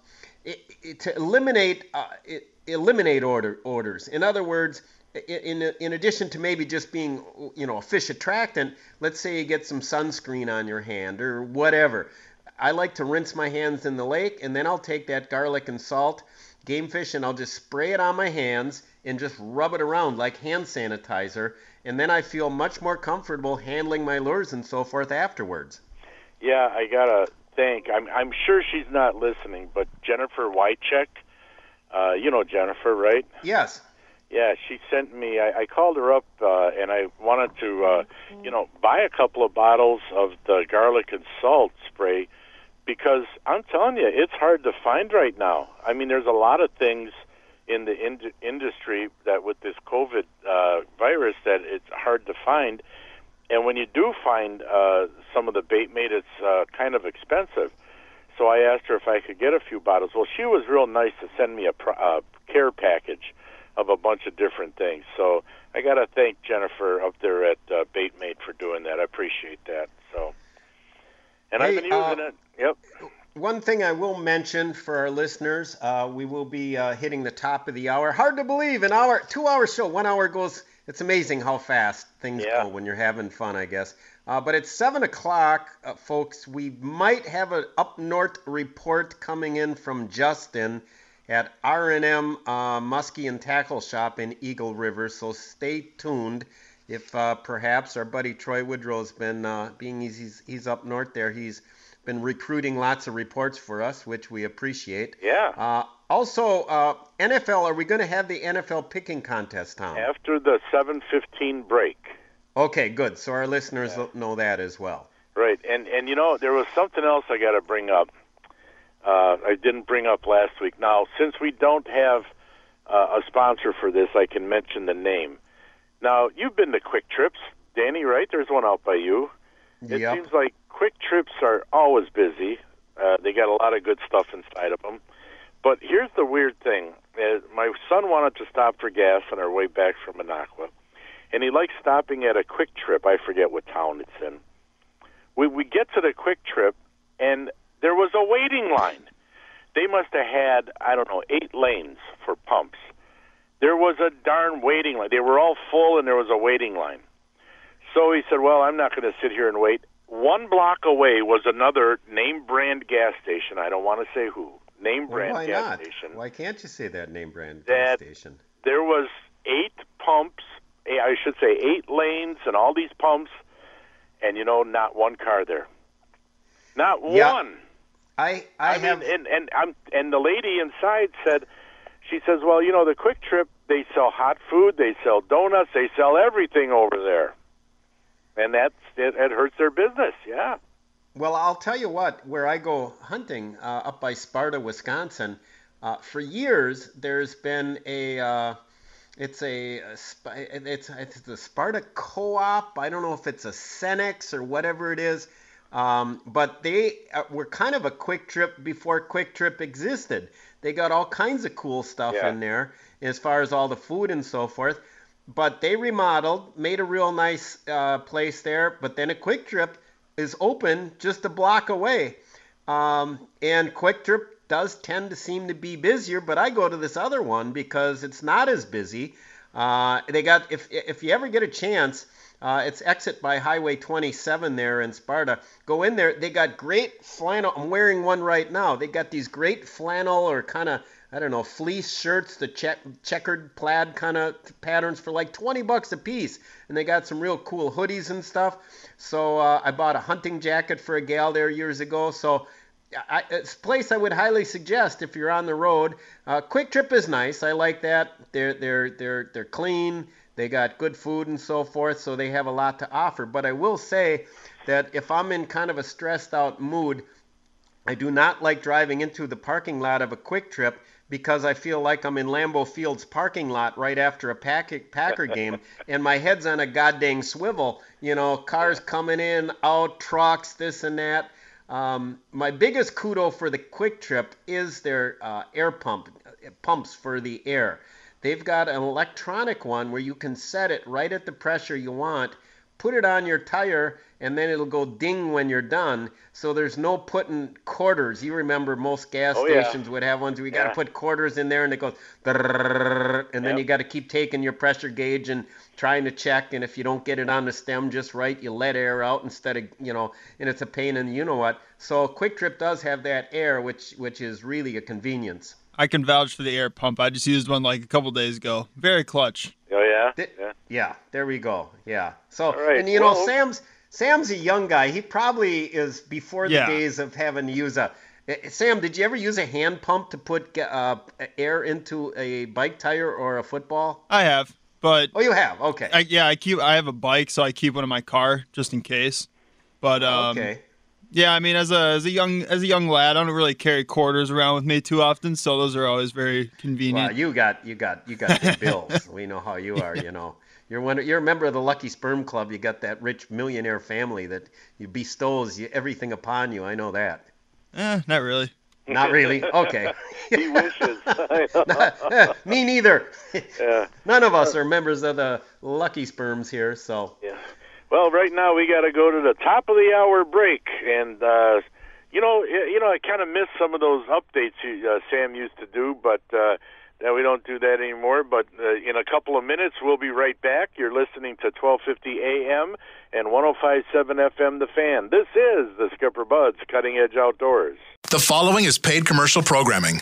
it, it, to eliminate uh, it, eliminate order orders. In other words, in in addition to maybe just being you know a fish attractant, let's say you get some sunscreen on your hand or whatever. I like to rinse my hands in the lake, and then I'll take that garlic and salt game fish and I'll just spray it on my hands and just rub it around like hand sanitizer, and then I feel much more comfortable handling my lures and so forth afterwards. Yeah, I gotta thank. I'm I'm sure she's not listening, but Jennifer Whitecheck, uh, you know Jennifer, right? Yes. Yeah, she sent me. I, I called her up, uh, and I wanted to, uh, you know, buy a couple of bottles of the garlic and salt spray because I'm telling you, it's hard to find right now. I mean, there's a lot of things in the ind- industry that with this COVID uh, virus that it's hard to find. and when you do find uh, some of the bait mate, it's uh, kind of expensive. So I asked her if I could get a few bottles. Well, she was real nice to send me a pro- uh, care package of a bunch of different things. So I got to thank Jennifer up there at uh, Bait Mate for doing that. I appreciate that. So, and I've been using uh, it. Yep. One thing I will mention for our listeners, uh, we will be uh, hitting the top of the hour. Hard to believe, an hour, two hour show, one hour goes. It's amazing how fast things Yeah. go when you're having fun, I guess. Uh, but it's seven o'clock, uh, folks. We might have an up north report coming in from Justin at R&M uh, Muskie and Tackle Shop in Eagle River. So stay tuned. If uh, perhaps our buddy Troy Woodrow's been uh, being he's, he's he's up north there, he's been recruiting lots of reports for us, which we appreciate. Yeah. Uh, also, uh, NFL, are we going to have the NFL picking contest, Tom? After the 7:15 break. Okay, good. So our listeners will know that as well. Right, and and you know there was something else I got to bring up. Uh, I didn't bring up last week. Now, since we don't have uh, a sponsor for this, I can mention the name. Now, you've been to Kwik Trips, Danny, right? There's one out by you. It Yep. seems like Kwik Trips are always busy. Uh, they got a lot of good stuff inside of them. But here's the weird thing: uh, my son wanted to stop for gas on our way back from Minocqua, and he likes stopping at a Kwik Trip. I forget what town it's in. We we get to the Kwik Trip, and there was a waiting line. They must have had I don't know eight lanes for pumps. There was a darn waiting line. They were all full, and there was a waiting line. So he said, "Well, I'm not going to sit here and wait." One block away was another name brand gas station. I don't want to say who. Name Well, brand why gas not? station. Why can't you say that name brand That- gas station? There was eight pumps. eh, I should say eight lanes and all these pumps, and you know, not one car there. Not Yeah. one. I I, I, have mean, and and I'm and the lady inside said, she says, well, you know, the Kwik Trip they sell hot food, they sell donuts, they sell everything over there, and that's it, it hurts their business. Yeah. Well, I'll tell you what, where I go hunting uh, up by Sparta, Wisconsin, uh, for years there's been a, uh, it's a, a it's it's the Sparta Co-op. I don't know if it's a Cenex or whatever it is, um, but they uh, were kind of a Kwik Trip before Kwik Trip existed. They got all kinds of cool stuff Yeah. in there as far as all the food and so forth. But they remodeled, made a real nice uh, place there. But then a Kwik Trip is open just a block away. Um, and Kwik Trip does tend to seem to be busier, but I go to this other one because it's not as busy. Uh, they got if if you ever get a chance, uh, it's exit by Highway 27 there in Sparta. Go in there. They got great flannel. I'm wearing one right now. They got these great flannel or kind of I don't know fleece shirts, the check, checkered plaid kind of patterns for like 20 bucks a piece, and they got some real cool hoodies and stuff. So uh, I bought a hunting jacket for a gal there years ago. So I, it's a place I would highly suggest if you're on the road. Uh, Kwik Trip is nice. I like that. They're they're they're they're clean. They got good food and so forth, so they have a lot to offer. But I will say that if I'm in kind of a stressed out mood, I do not like driving into the parking lot of a Kwik Trip because I feel like I'm in Lambeau Field's parking lot right after a Pack- Packer [laughs] game, and my head's on a goddamn swivel. You know, cars coming in, out, trucks, this and that. Um, my biggest kudo for the Kwik Trip is their uh, air pump pumps for the air. They've got an electronic one where you can set it right at the pressure you want, put it on your tire, and then it'll go ding when you're done. So there's no putting quarters. You remember most gas Oh, yeah. stations would have ones where you got to put quarters in there and it goes, and then Yep. you got to keep taking your pressure gauge and trying to check. And if you don't get it on the stem just right, you let air out instead of you know, and it's a pain in the you know what. So Kwik Trip does have that air, which which is really a convenience. I can vouch for the air pump. I just used one like a couple days ago. Very clutch. Oh yeah. Th- yeah. Yeah, there we go. Yeah. So, right, and you know, Sam's Sam's a young guy. He probably is before the Yeah. days of having to use a. Eh, Sam, did you ever use a hand pump to put uh, air into a bike tire or a football? I have, but Oh, you have. Okay. I, yeah, I keep. I have a bike, so I keep one in my car just in case. But um, okay. Yeah, I mean, as a as a young as a young lad, I don't really carry quarters around with me too often, so those are always very convenient. Well, you got you got you got big [laughs] bills. we know how you are. You know, You're one. You're a member of the Lucky Sperm Club. You got that rich millionaire family that you bestows everything upon you. I know that. Eh, not really. Not really. Okay. [laughs] he wishes. [laughs] Me neither. yeah. None of us are members of the Lucky Sperms here, so. Yeah. Well, right now we got to go to the top of the hour break, and uh, you know, you know, I kind of miss some of those updates you, uh, Sam used to do, but uh, now we don't do that anymore. But uh, in a couple of minutes, we'll be right back. You're listening to 12:50 a.m. and 105.7 FM. The Fan. This is the Skipper Buds Cutting Edge Outdoors. The following is paid commercial programming.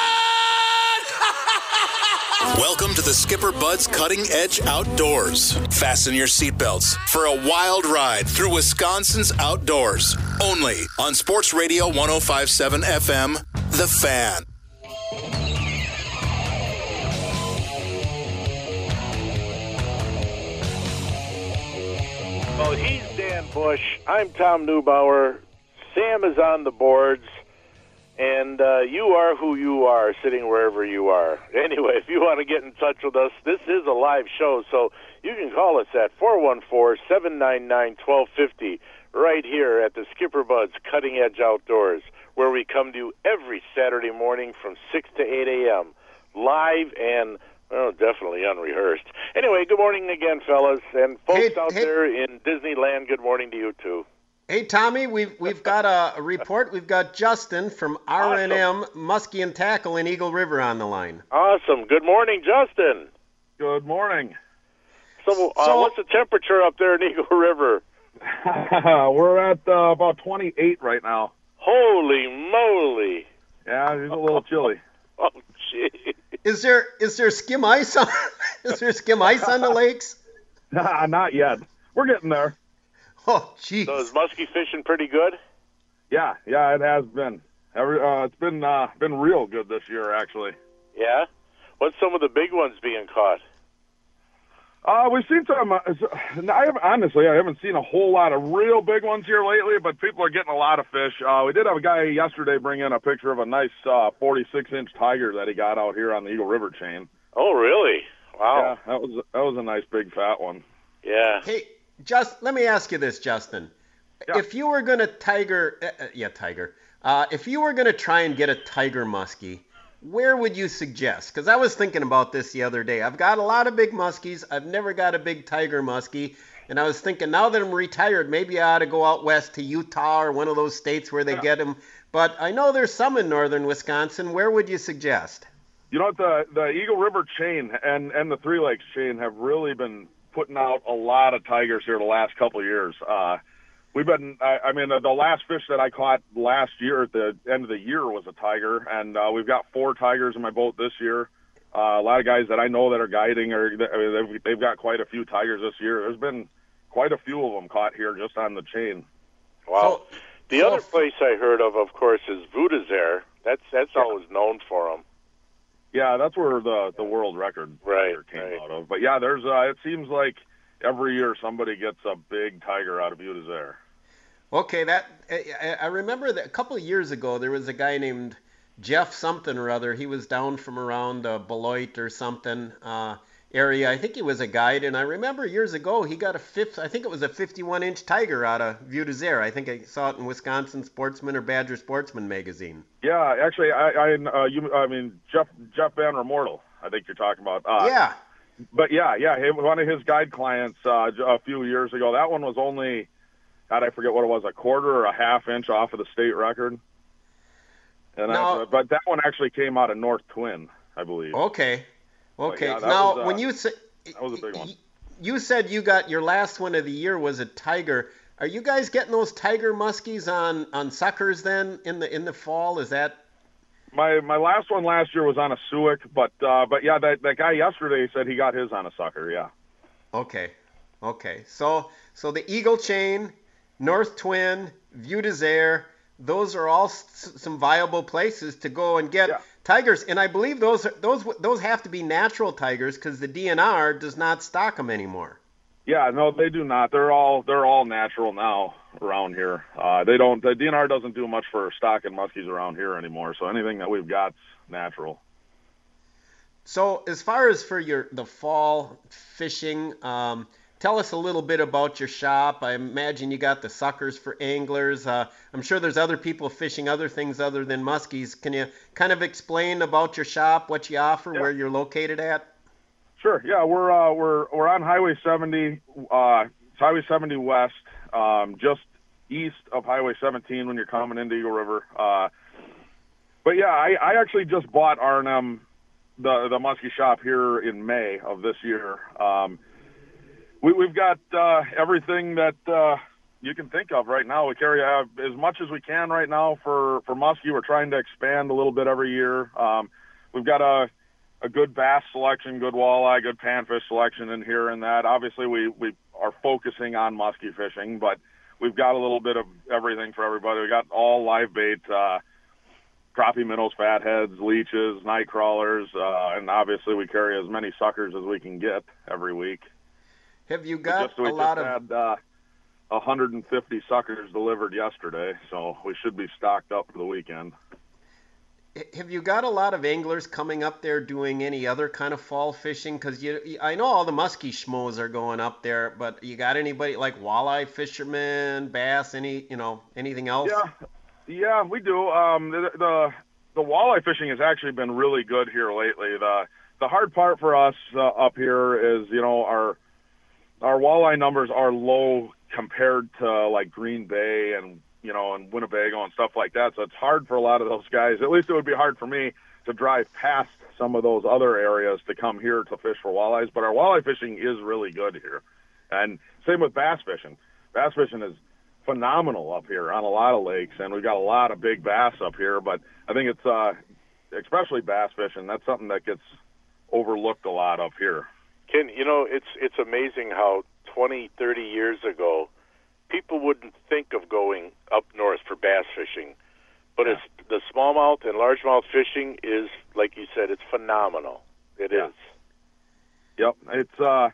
Welcome to the Skipper Buds Cutting Edge Outdoors. Fasten your seatbelts for a wild ride through Wisconsin's outdoors. Only on Sports Radio 1057 FM, The Fan. Well, he's Dan Bush. I'm Tom Neubauer. Sam is on the boards. And uh, you are who you are, sitting wherever you are. [laughs] Anyway, if you want to get in touch with us, this is a live show, so you can call us at 414 799 1250 right here at the Skipper Buds Cutting Edge Outdoors, where we come to you every Saturday morning from 6 to 8 a.m. Live and well, definitely unrehearsed. Anyway, good morning again, fellas, and folks Hey, out hey. there in Disneyland. Good morning to you too. Hey Tommy, we've we've got a, a report. We've got Justin from R and M Muskie and Tackle in Eagle River on the line. Awesome. Good morning, Justin. Good morning. So, uh, So- what's the temperature up there in [laughs] Eagle River? [laughs] We're at uh, about 28 right now. Holy moly! Yeah, it's a little chilly. [laughs] Oh, gee. Is there is there skim ice on is there skim ice on the lakes? Nah, not yet. We're getting there. [laughs] Oh jeez. So is muskie fishing pretty good? Yeah, yeah, it has been. Every, uh, it's been uh, been real good this year, actually. Yeah. What's some of the big ones being caught? Uh, we've seen some. Uh, I have, honestly, I haven't seen a whole lot of real big ones here lately, but people are getting a lot of fish. Uh, we did have a guy yesterday bring in a picture of a nice uh, 46 inch tiger that he got out here on the Eagle River chain. Oh, really? Wow. Yeah, that was that was a nice big fat one. Yeah. Hey, just let me ask you this, Justin. Yeah. If you were gonna tiger, uh, uh, yeah, tiger. Uh, if you were gonna try and get a tiger muskie, where would you suggest? Because I was thinking about this the other day. I've got a lot of big muskies. I've never got a big tiger muskie, and I was thinking now that I'm retired, maybe I ought to go out west to Utah or one of those states where they get them. But I know there's some in northern Wisconsin. Where would you suggest? You know the the Eagle River chain and and the Three Lakes chain have really been putting out a lot of tigers here the last couple of years. Uh, we've been, I, I mean, the, the last fish that I caught last year at the end of the year was a tiger, and uh, we've got four tigers in my boat this year. Uh, a lot of guys that I know that are guiding, or I mean, they've, they've got quite a few tigers this year. There's been quite a few of them caught here just on the chain. Wow. So- the so- other place I heard of, of course, is Vieux Desert. That's that's always known for them. Yeah, that's where the the world record Right, came right. out of. But yeah, there's uh, it seems like every year somebody gets a big tiger out of Utah. Okay, that I, I remember that a couple of years ago there was a guy named Jeff something or other. He was down from around uh, Beloit or something uh, area. I think he was a guide, and I remember years ago he got a fifth. I think it was a 51 inch tiger out of Vieux Desert. I think I saw it in Wisconsin Sportsman or Badger Sportsman magazine. Yeah, actually, I I uh, you I mean Jeff Jeff Van Remortel. I think you're talking about. Uh, yeah. But yeah, yeah, one of his guide clients uh, a few years ago. That one was only, God, I forget what it was, a quarter or a half inch off of the state record. And Now- that, but that one actually came out of North Twin, I believe. Okay. Okay. yeah, now, was, uh, when you say that was a big one. you said you got your last one of the year was a tiger. Are you guys getting those tiger muskies on on suckers then in the in the fall? Is that My my last one last year was on a Suick, but uh, but yeah, that that guy yesterday said he got his on a sucker. Yeah. okay? Okay. So so the Eagle Chain, North Twin, Vieux Desert. Those are all s- some viable places to go and get yeah. tigers. And I believe those those those have to be natural tigers because the DNR does not stock them anymore. Yeah, no, they do not. They're all they're all natural now around here. Uh, they don't. The DNR doesn't do much for stocking muskies around here anymore. So anything that we've got's natural. So as far as for your the fall fishing, um, tell us a little bit about your shop. I imagine you got the suckers for anglers. Uh, I'm sure there's other people fishing other things other than muskies. Can you kind of explain about your shop, what you offer, yeah. where you're located at? Sure. Yeah, we're uh, we're we're on Highway 70, uh, Highway 70 West, um, just east of Highway 17 when you're coming into Eagle River. Uh, but yeah, I, I actually just bought R&M, the the muskie shop here in May of this year. Um, we, we've got uh, everything that uh, you can think of right now. We carry uh, as much as we can right now for for muskie. We're trying to expand a little bit every year. Um, we've got a a good bass selection, good walleye, good panfish selection in here and that. Obviously, we we are focusing on muskie fishing, but we've got a little bit of everything for everybody. We got all live bait, uh, crappie minnows, fatheads, leeches, night crawlers, uh, and obviously we carry as many suckers as we can get every week. Have you got a lot of? Had, uh, 150 suckers delivered yesterday, so we should be stocked up for the weekend. Have you got a lot of anglers coming up there doing any other kind of fall fishing? Because you, I know all the muskie schmoes are going up there, but you got anybody like walleye fishermen, bass, any, you know, anything else? Yeah, yeah, we do. Um, the, the the walleye fishing has actually been really good here lately. The the hard part for us uh, up here is, you know, our our walleye numbers are low compared to like Green Bay and you know, and Winnebago and stuff like that. So it's hard for a lot of those guys. At least it would be hard for me to drive past some of those other areas to come here to fish for walleyes. But our walleye fishing is really good here, and same with bass fishing. Bass fishing is phenomenal up here on a lot of lakes, and we've got a lot of big bass up here. But I think it's uh, especially bass fishing. That's something that gets overlooked a lot up here. Ken, you know, it's it's amazing how 20, 30 years ago people wouldn't think of going up north for bass fishing, but yeah. it's the smallmouth and largemouth fishing is, like you said, it's phenomenal. It yeah. is. Yep, it's uh,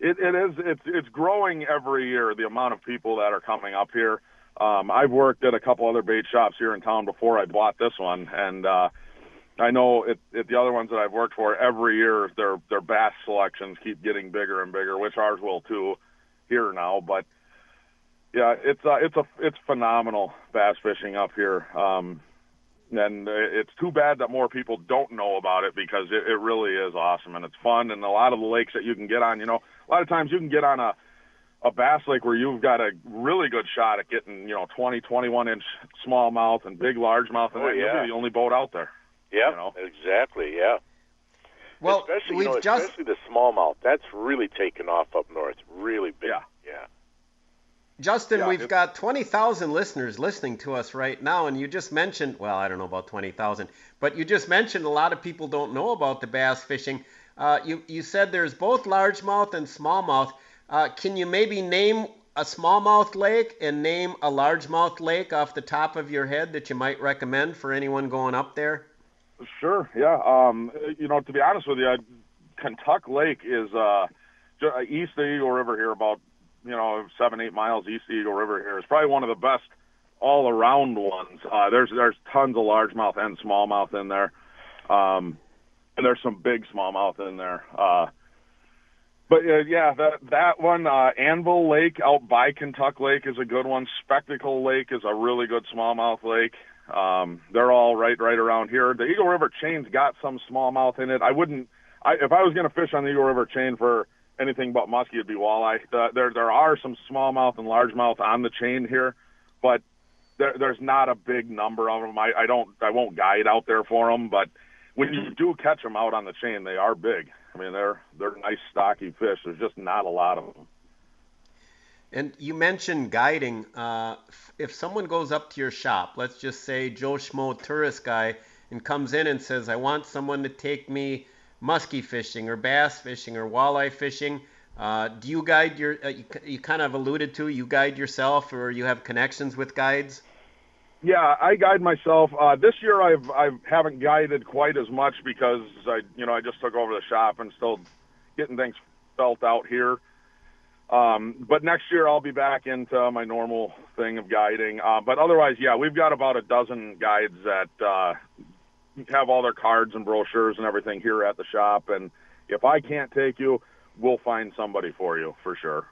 it, it is. It's it's growing every year. The amount of people that are coming up here. Um, I've worked at a couple other bait shops here in town before I bought this one, and uh, I know it, it, the other ones that I've worked for every year, their their bass selections keep getting bigger and bigger, which ours will too here now. But yeah, it's uh, it's a it's phenomenal bass fishing up here. Um, and it's too bad that more people don't know about it because it, it really is awesome and it's fun. And a lot of the lakes that you can get on, you know, a lot of times you can get on a a bass lake where you've got a really good shot at getting, you know, 20, 21 inch smallmouth and big largemouth, and oh, yeah. you'll be the only boat out there. Yeah, you know? exactly. Yeah. Well, especially we've you know, just especially the smallmouth. That's really taken off up north. Really big. Yeah. Yeah. Justin, Yeah, we've got 20,000 listeners listening to us right now, and you just mentioned, well, I don't know about 20,000, but you just mentioned a lot of people don't know about the bass fishing. Uh, you, you said there's both largemouth and smallmouth. Uh, can you maybe name a smallmouth lake and name a largemouth lake off the top of your head that you might recommend for anyone going up there? Sure. Yeah. Um, you know, to be honest with you, Kentuck Lake is uh, uh, east of Eagle River here, about you know seven eight miles east of Eagle River here. It's probably one of the best all around ones. Uh, there's there's tons of largemouth and smallmouth in there, um, and there's some big smallmouth in there. Uh, but uh, yeah, that that one, uh, Anvil Lake out by Kentuck Lake is a good one. Spectacle Lake is a really good smallmouth lake. Um, they're all right right around here. The Eagle River chain's got some smallmouth in it. I wouldn't, I, if I was going to fish on the Eagle River chain for anything but muskie, it'd be walleye. The, there there are some smallmouth and largemouth on the chain here, but there, there's not a big number of them. I, I don't I won't guide out there for them, but when you do catch them out on the chain, they are big. I mean, they're they're nice stocky fish. There's just not a lot of them. And you mentioned guiding. Uh, if someone goes up to your shop, let's just say Joe Schmo tourist guy, and comes in and says, "I want someone to take me muskie fishing or bass fishing or walleye fishing," uh, do you guide your? Uh, you, you kind of alluded to you guide yourself, or you have connections with guides? Yeah, I guide myself. Uh, this year, I've I haven't guided quite as much because I, you know, I just took over the shop and still getting things felt out here. Um, but next year, I'll be back into my normal thing of guiding. Uh, but otherwise, yeah, we've got about a dozen guides that uh, have all their cards and brochures and everything here at the shop. And if I can't take you, we'll find somebody for you for sure.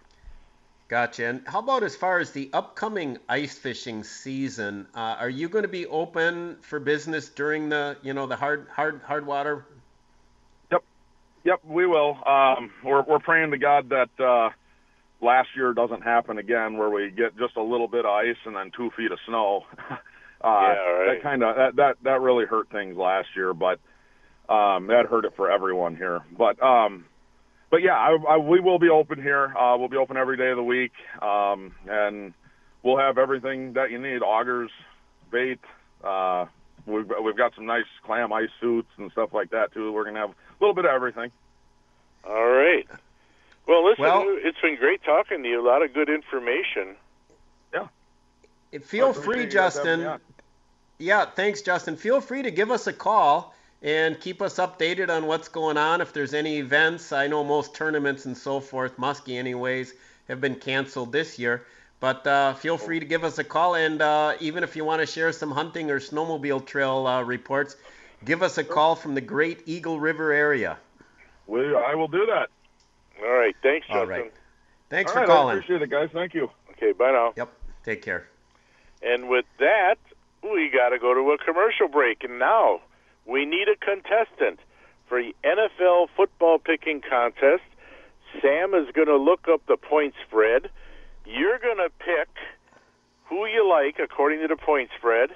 Gotcha. And how about as far as the upcoming ice fishing season? Uh, are you going to be open for business during the, you know, the hard, hard, hard water? Yep, yep, we will. Um, we're we're praying to God that uh, last year doesn't happen again, where we get just a little bit of ice and then two feet of snow. [laughs] uh, Yeah, right. That kind of that, that that really hurt things last year, but um, that hurt it for everyone here. But um, but yeah, I, I, we will be open here. Uh, we'll be open every day of the week, um, and we'll have everything that you need: augers, bait. Uh, we've we've got some nice clam ice suits and stuff like that too. We're gonna have a little bit of everything. All right. Well, listen, Well- it's been great talking to you. A lot of good information. Yeah. Feel free, appreciate you guys Justin. Yeah, thanks, Justin. Feel free to give us a call and keep us updated on what's going on. If there's any events, I know most tournaments and so forth, Muskie anyways, have been canceled this year. But uh, feel free to give us a call, and uh, even if you want to share some hunting or snowmobile trail uh, reports, give us a call from the Great Eagle River area. We, I will do that. All right. Thanks, Justin. All right. Thanks All for right, calling. I appreciate it, guys. Thank you. Okay, bye now. Yep. Take care. And with that, we got to go to a commercial break. And now we need a contestant for the NFL football picking contest. Sam is going to look up the point spread. You're going to pick who you like according to the point spread.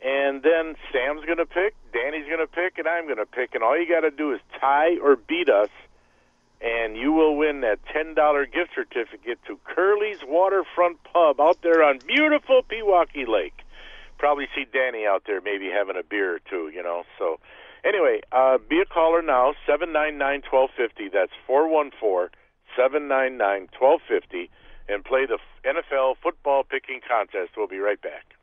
And then Sam's going to pick, Danny's going to pick, and I'm going to pick. And all you got to do is tie or beat us, and you will win that $10 gift certificate to Curly's Waterfront Pub out there on beautiful Pewaukee Lake. Probably see Danny out there maybe having a beer or two, you know. So, anyway, uh, be a caller now, 799 1250. That's 414 799 1250. And play the NFL football picking contest. We'll be right back.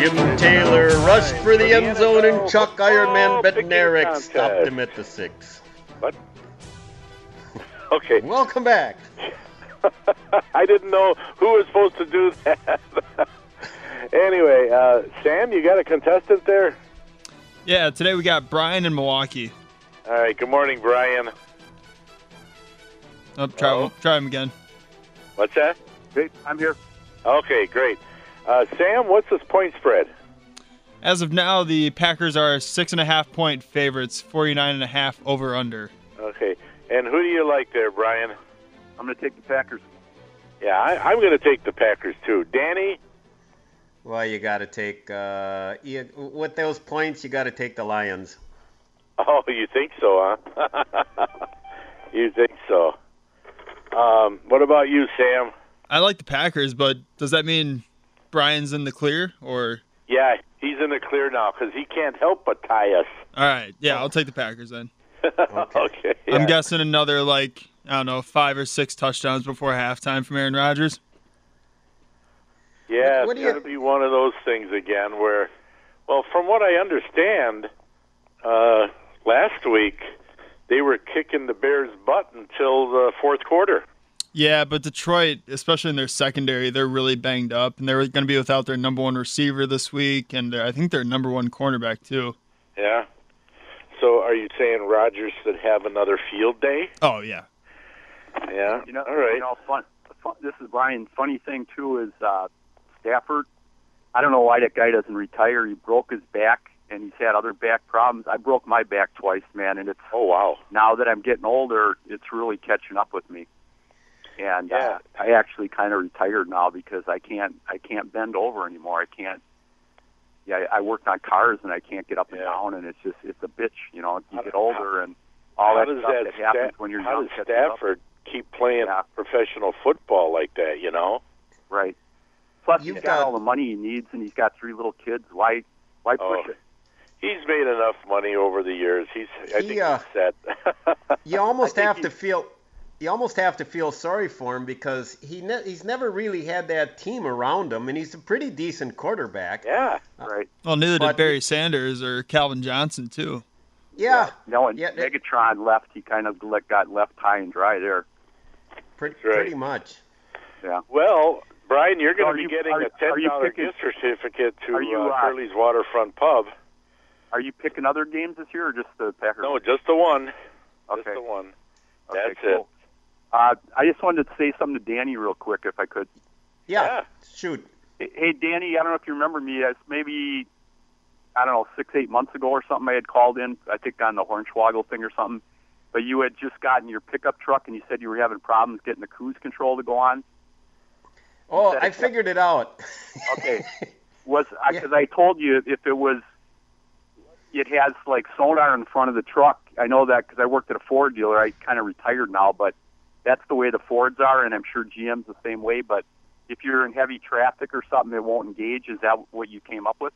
Jim Taylor rushed for the end zone, and Chuck Ironman Picking Bednarik contest. stopped him at the six. What? [laughs] Okay. Welcome back. [laughs] I didn't know who was supposed to do that. [laughs] anyway, uh, Sam, you got a contestant there? Yeah, today we got Brian in Milwaukee. All right. Good morning, Brian. Oh, try, Hello? try him again. What's that? Hey, I'm here. Okay, great. Uh, Sam, what's this point spread? As of now, the Packers are six and a half point favorites, 49 and a half over under. Okay. And who do you like there, Brian? I'm going to take the Packers. Yeah, I, I'm going to take the Packers too. Danny? Well, you got to take uh, you, with those points. You got to take the Lions. Oh, you think so, huh? [laughs] you think so. Um, what about you, Sam? I like the Packers, but does that mean Brian's in the clear? Or Yeah, he's in the clear now because he can't help but tie us. all right, yeah, I'll take the Packers then. [laughs] okay. I'm yeah. guessing another like I don't know five or six touchdowns before halftime from Aaron Rodgers. Yeah, What it's you- going to be one of those things again where, well, from what I understand, uh, last week they were kicking the Bears' butt until the fourth quarter. Yeah, but Detroit, especially in their secondary, they're really banged up, and they're going to be without their number one receiver this week, and I think their number one cornerback too. Yeah. So are you saying Rodgers should have another field day? Oh yeah, Yeah. You know, All right. you know, fun, fun. This is Brian. Funny thing too is uh, Stafford. I don't know why that guy doesn't retire. He broke his back, and he's had other back problems. I broke my back twice, man, and it's oh wow. now that I'm getting older, it's really catching up with me. And Yeah. uh, I actually kind of retired now because I can't I can't bend over anymore. I can't. Yeah, I I worked on cars and I can't get up and down, and it's just it's a bitch. You know, you How- get older and all that stuff that, that, happens Sta- when you're how young. does catches up. Stafford keep playing Yeah. professional football like that? You know. Right. Plus, You've he's got, got- all the money he needs, and he's got three little kids. Why? Why push Oh. it? he's made enough money over the years. He's I He, think uh, he's set. [laughs] You almost have to feel you almost have to feel sorry for him because he ne- he's never really had that team around him, and he's a pretty decent quarterback. Yeah, right. Well, neither But- did Barry Sanders or Calvin Johnson too. Yeah, No, and Yeah, they- Megatron left. He kind of let, got left high and dry there. pretty, right. pretty much. Yeah. Well, Brian, you're going Are to be you- getting are- a ten are you picking- gift certificate to are you, uh, uh, Curly's Waterfront Pub. Are you picking other games this year or just the Packers? No, just the one. Just the one. Okay, That's cool. Uh, I just wanted to say something to Danny real quick, if I could. Yeah, Yeah. shoot. Hey, Danny, I don't know if you remember me. It's maybe I don't know six, eight months ago or something. I had called in, I think on the Hornswoggle thing or something. But you had just gotten your pickup truck, and you said you were having problems getting the cruise control to go on. Oh, I it- figured it out. Okay, [laughs] was Yeah. because I told you if it was, it has like sonar in front of the truck. I know that because I worked at a Ford dealer. I kind of retired now, but that's the way the Fords are, and I'm sure GM's the same way. But if you're in heavy traffic or something, it won't engage. Is that what you came up with?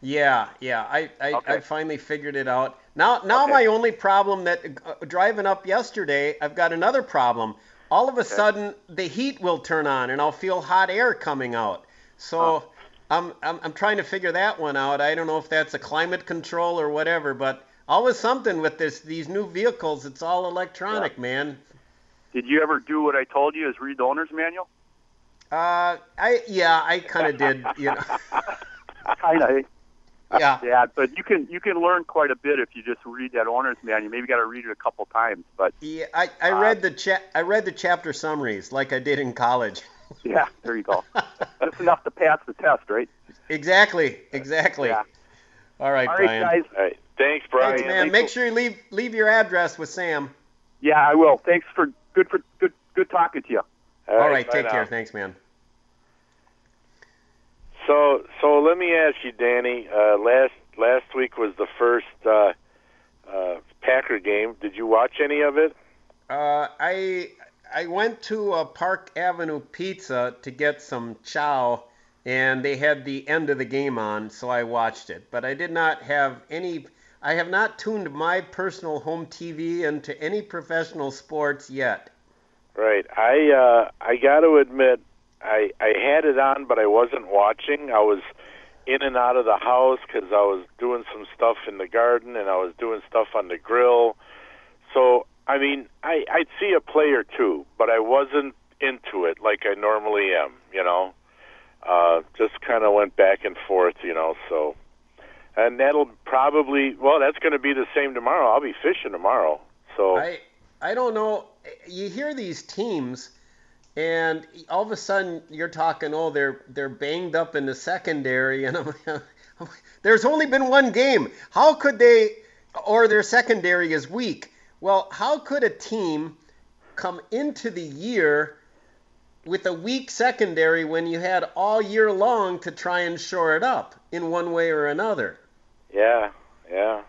Yeah, yeah. I, I, I finally figured it out. Now, now Okay. my only problem that uh, driving up yesterday, I've got another problem. All of a sudden, the heat will turn on, and I'll feel hot air coming out. So, I'm, I'm, I'm trying to figure that one out. I don't know if that's a climate control or whatever, but always something with this these new vehicles. It's all electronic, man. Did you ever do what I told you? Is read the owner's manual? Uh, I yeah, I kind of did. You know, [laughs] Kind of. yeah. Yeah, but you can you can learn quite a bit if you just read that owner's manual. You maybe got to read it a couple times, but Yeah, I, I read the cha- I read the chapter summaries like I did in college. [laughs] yeah, there you go. That's enough to pass the test, right? Exactly, exactly. Yeah. All right, All right, Brian. guys. All right. Thanks, Brian. Thanks, man. Make sure you leave leave your address with Sam. Yeah, I will. Thanks for good for good good talking to you. All right, bye take now. care. Thanks, man. So, so let me ask you, Danny. Uh, last last week was the first uh, uh, Packer game. Did you watch any of it? Uh, I I went to uh, Park Avenue Pizza to get some chow, and they had the end of the game on, so I watched it. But I did not have any. I have not tuned my personal home TV into any professional sports yet. Right. I uh, I got to admit, I I had it on, but I wasn't watching. I was in and out of the house because I was doing some stuff in the garden and I was doing stuff on the grill. So I mean, I I'd see a play or two, but I wasn't into it like I normally am. You know, uh, just kind of went back and forth. You know, so. And that'll probably well, that's going to be the same tomorrow. I'll be fishing tomorrow. So I I don't know. You hear these teams, and all of a sudden you're talking, oh, they're they're banged up in the secondary, and I'm, [laughs] there's only been one game. How could they, or their secondary is weak? Well, how could a team come into the year with a weak secondary when you had all year long to try and shore it up in one way or another? Yeah, yeah.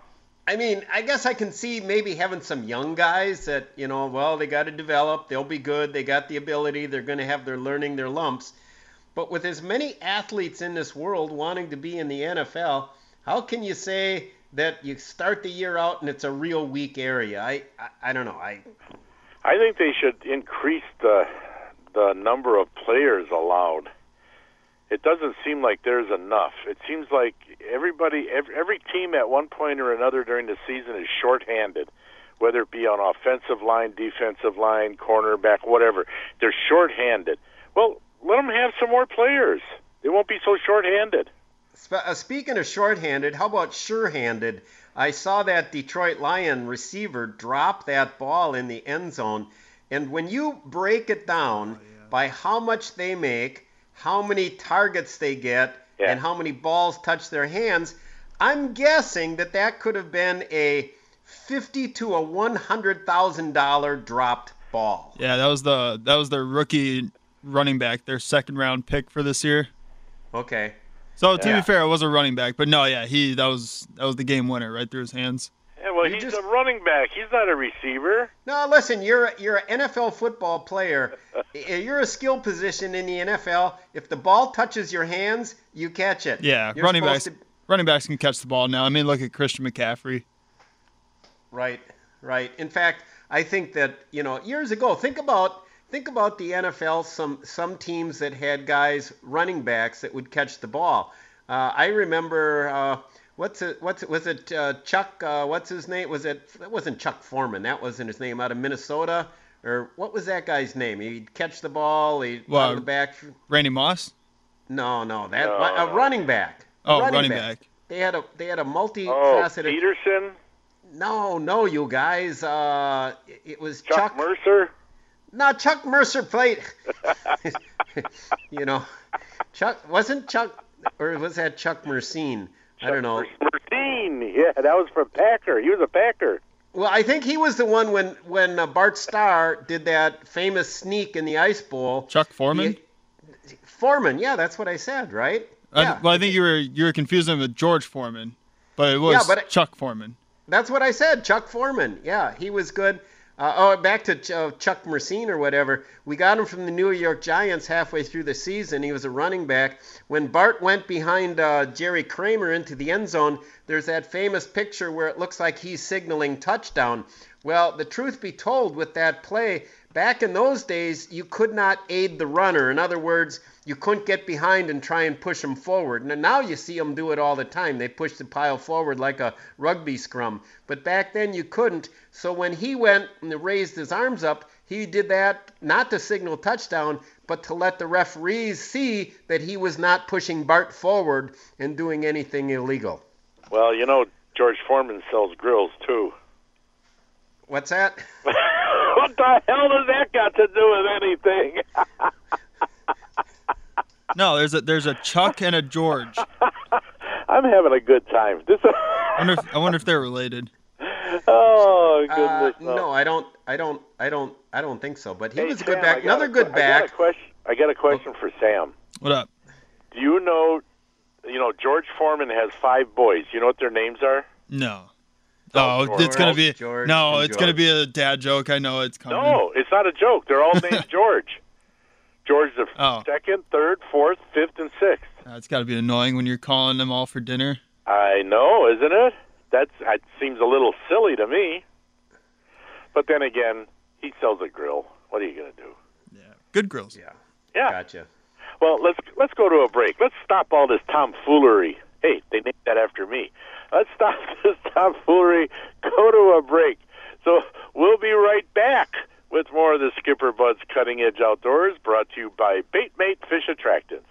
I mean, I guess I can see maybe having some young guys that, you know, well, they got to develop. They'll be good. They got the ability. They're going to have their learning, their lumps. But with as many athletes in this world wanting to be in the NFL, how can you say that you start the year out and it's a real weak area? I, I, I don't know. I, I think they should increase the the number of players allowed. It doesn't seem like there's enough. It seems like everybody, every, every team at one point or another during the season is shorthanded, whether it be on offensive line, defensive line, cornerback, whatever. They're shorthanded. Well, let them have some more players. They won't be so shorthanded. Spe- uh, speaking of shorthanded, how about sure-handed? I saw that Detroit Lion receiver drop that ball in the end zone, and when you break it down by how much they make, how many targets they get, Yeah. and how many balls touch their hands, I'm guessing that that could have been a fifty to a one hundred thousand dollar dropped ball. Yeah, that was the that was their rookie running back, their second round pick for this year. Okay. So to Yeah. be fair, it was a running back, but no, yeah, he that was that was the game winner right through his hands. Yeah, well, You he's just- a running back. He's not a receiver. No, listen, you're a, you're an NFL football player. [laughs] You're a skill position in the NFL. If the ball touches your hands, you catch it. Yeah, You're running backs. to- running backs can catch the ball now. I mean, look at Christian McCaffrey. Right, right. In fact, I think that you know years ago, think about think about the NFL. Some some teams that had guys running backs that would catch the ball. Uh, I remember. Uh, what's it? What's it? Was it uh, Chuck? Uh, what's his name? Was it? That wasn't Chuck Foreman. That wasn't his name. Out of Minnesota, or what was that guy's name? He'd catch the ball. He Well, out of the back. Randy Moss. No, no, that No, a no. running back. Oh, running back. They had a they had a Oh. Peterson, No, no, you guys. Uh, it- it was Chuck, Chuck. Mercer. no, Chuck Mercer played. [laughs] you know, Chuck wasn't Chuck, or was that Chuck Mercein? I don't know. Mertine. Yeah, that was from Packer. He was a Packer. Well, I think he was the one when when uh, Bart Starr did that famous sneak in the Ice Bowl. Chuck Foreman. Foreman, yeah, that's what I said, right? I- Yeah, well, I think you were you were confusing him with George Foreman, but it was Yeah, but it- Chuck Foreman. That's what I said. Chuck Foreman. Yeah, he was good. Uh, oh, back to Ch- uh, Chuck Mercein or whatever. We got him from the New York Giants halfway through the season. He was a running back. When Bart went behind uh, Jerry Kramer into the end zone, there's that famous picture where it looks like he's signaling touchdown. Well, the truth be told, with that play, back in those days, you could not aid the runner. In other words, you couldn't get behind and try and push him forward. Now, now you see them do it all the time. They push the pile forward like a rugby scrum. But back then you couldn't. So when he went and raised his arms up, he did that not to signal touchdown, but to let the referees see that he was not pushing Bart forward and doing anything illegal. Well, you know, George Foreman sells grills too. What's that? [laughs] what the hell does that got to do with anything? [laughs] No, there's a there's a Chuck and a George. [laughs] I'm having a good time. This. I wonder if, I wonder if they're related. oh Uh, goodness. no, I don't. I don't. I don't. I don't think so. But he Hey, was a good Sam, back. I got Another a good que- I got a question. I got a question for Sam. What up? Do you know? You know, George Foreman has five boys. You know what their names are? No. Oh, George. it's gonna be George no. and It's gonna be a dad joke. I know it's coming. No, it's not a joke. They're all named [laughs] George. George the Oh. second, third, fourth, fifth, and sixth. It's got to be annoying when you're calling them all for dinner. I know, isn't it? That's that seems a little silly to me. But then again, he sells a grill. What are you gonna do? Good grills. Yeah. Yeah. Gotcha. Well, let's let's go to a break. Let's stop all this tomfoolery. Hey, they named that after me. Let's stop [laughs] this tomfoolery. Go to a break. So we'll be right back with more of the Skipper Buds Cutting Edge Outdoors, brought to you by Bait Mate Fish Attractants.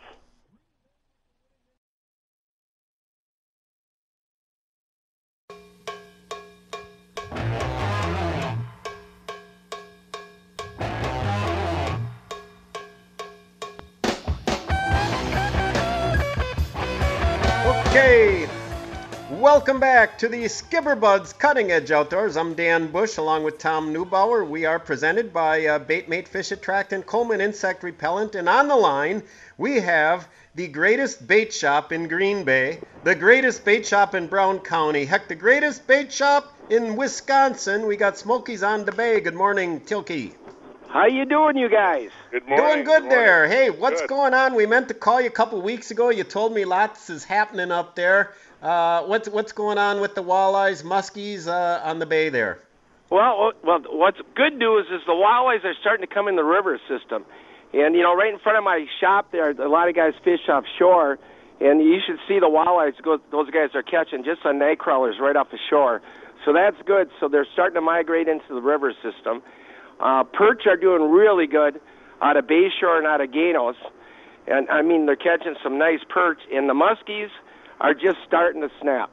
Okay. Welcome back to the Skipper Buds Cutting Edge Outdoors. I'm Dan Bush along with Tom Neubauer. We are presented by uh, Bait Mate Fish Attractant Coleman Insect Repellent. And on the line, we have the greatest bait shop in Green Bay, the greatest bait shop in Brown County, heck, the greatest bait shop in Wisconsin. We got Smokey's on the Bay. Good morning, Tilke. How you doing, you guys? Good morning. Doing good there. Hey, what's Good. going on? We meant to call you a couple weeks ago. You told me lots is happening up there. Uh, what's what's going on with the walleyes, muskies uh, on the bay there? Well, well, what's good news is the walleyes are starting to come in the river system, and you know, right in front of my shop there, a lot of guys fish offshore, and you should see the walleyes go, those guys are catching just on night crawlers right off the shore. So that's good. So they're starting to migrate into the river system. Uh, perch are doing really good out of Bayshore and out of Ganos, and I mean they're catching some nice perch. And the muskies are just starting to snap.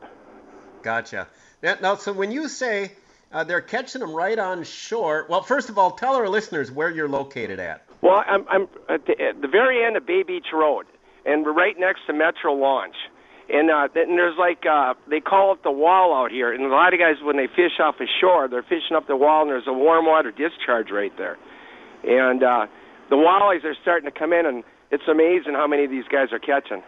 Gotcha. Now, now so when you say uh, they're catching them right on shore, well, first of all, tell our listeners where you're located at. Well, I'm, I'm at, the, at the very end of Bay Beach Road, and we're right next to Metro Launch. And, uh, and there's like uh, they call it the wall out here, and a lot of guys when they fish off the shore, they're fishing up the wall, and there's a warm water discharge right there. And uh, the walleyes are starting to come in, and it's amazing how many of these guys are catching.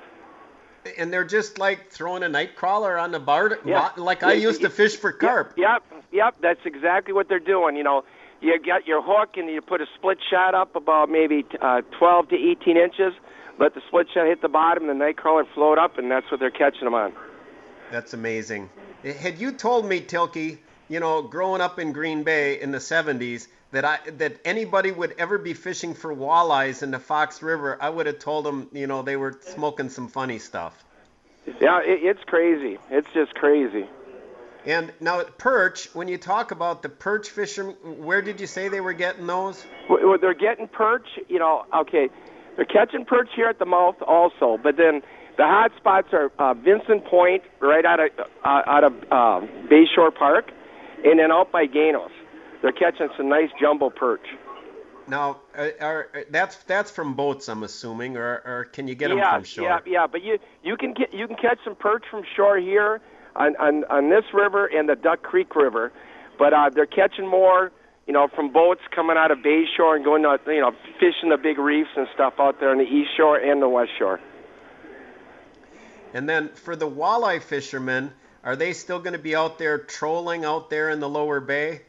And they're just like throwing a night crawler on the bar, Yeah. like I used to fish for carp. Yep, yep, that's exactly what they're doing. You know, you got your hook and you put a split shot up about maybe uh, 12 to 18 inches. Let the split shot hit the bottom, the night crawler float up, and that's what they're catching them on. That's amazing. Had you told me, Tilkey, you know, growing up in Green Bay in the 70s, that I that anybody would ever be fishing for walleyes in the Fox River, I would have told them, you know, they were smoking some funny stuff. Yeah, it, it's crazy. It's just crazy. And now perch, when you talk about the perch fishermen, where did you say they were getting those? Well, they're getting perch. You know, okay, they're catching perch here at the mouth also, but then the hot spots are uh, Vincent Point, right out of uh, out of uh, Bayshore Park, and then out by Ganos. They're catching some nice jumbo perch. Now, are, are, that's that's from boats, I'm assuming, or, or can you get them from shore? Yeah, yeah, but you you can get you can catch some perch from shore here on on, on this river and the Duck Creek River, but uh, they're catching more, you know, from boats coming out of Bayshore and going to you know fishing the big reefs and stuff out there on the east shore and the west shore. And then for the walleye fishermen, are they still going to be out there trolling out there in the lower bay?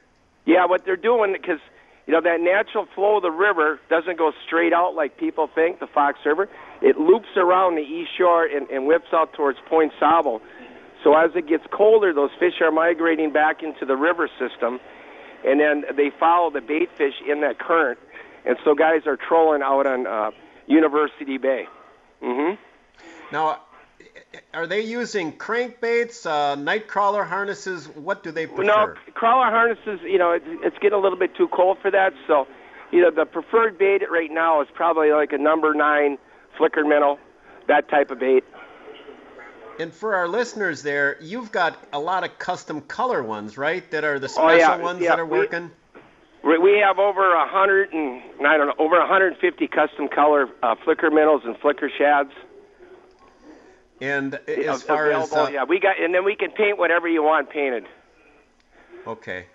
Yeah, what they're doing because you know that natural flow of the river doesn't go straight out like people think. The Fox River, it loops around the east shore and, and whips out towards Point Sable. So as it gets colder, those fish are migrating back into the river system, and then they follow the bait fish in that current. And so guys are trolling out on uh, University Bay. Mm hmm Now, are they using crankbaits, uh, night crawler harnesses? What do they prefer? No, crawler harnesses. You know, it's, it's getting a little bit too cold for that. So, you know, the preferred bait right now is probably like a number nine flicker minnow, that type of bait. And for our listeners there, you've got a lot of custom color ones, right? That are the special Oh, yeah, ones yeah, that are working. We we have over a hundred and I don't know over 150 custom color uh, flicker minnows and flicker shads. And as far as uh, yeah, we got and then we can paint whatever you want painted. okay,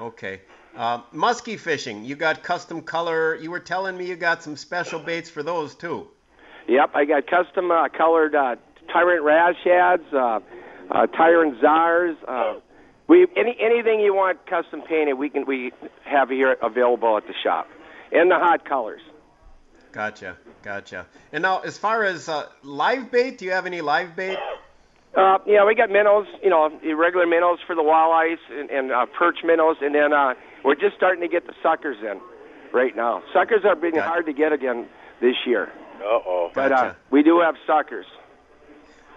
okay. Uh, musky fishing, you got custom color. You were telling me you got some special baits for those too. Yep, I got custom uh, colored uh, tyrant raz shads, uh, uh, tyrant zars. Uh, we any anything you want custom painted, we can we have here available at the shop, and the hot colors. Gotcha, gotcha. And now, as far as uh, live bait, do you have any live bait? Uh, yeah, we got minnows, you know, regular minnows for the walleyes and, and uh, perch minnows, and then uh, we're just starting to get the suckers in right now. Suckers are being hard to get again this year, Uh-oh. but uh, we do have suckers.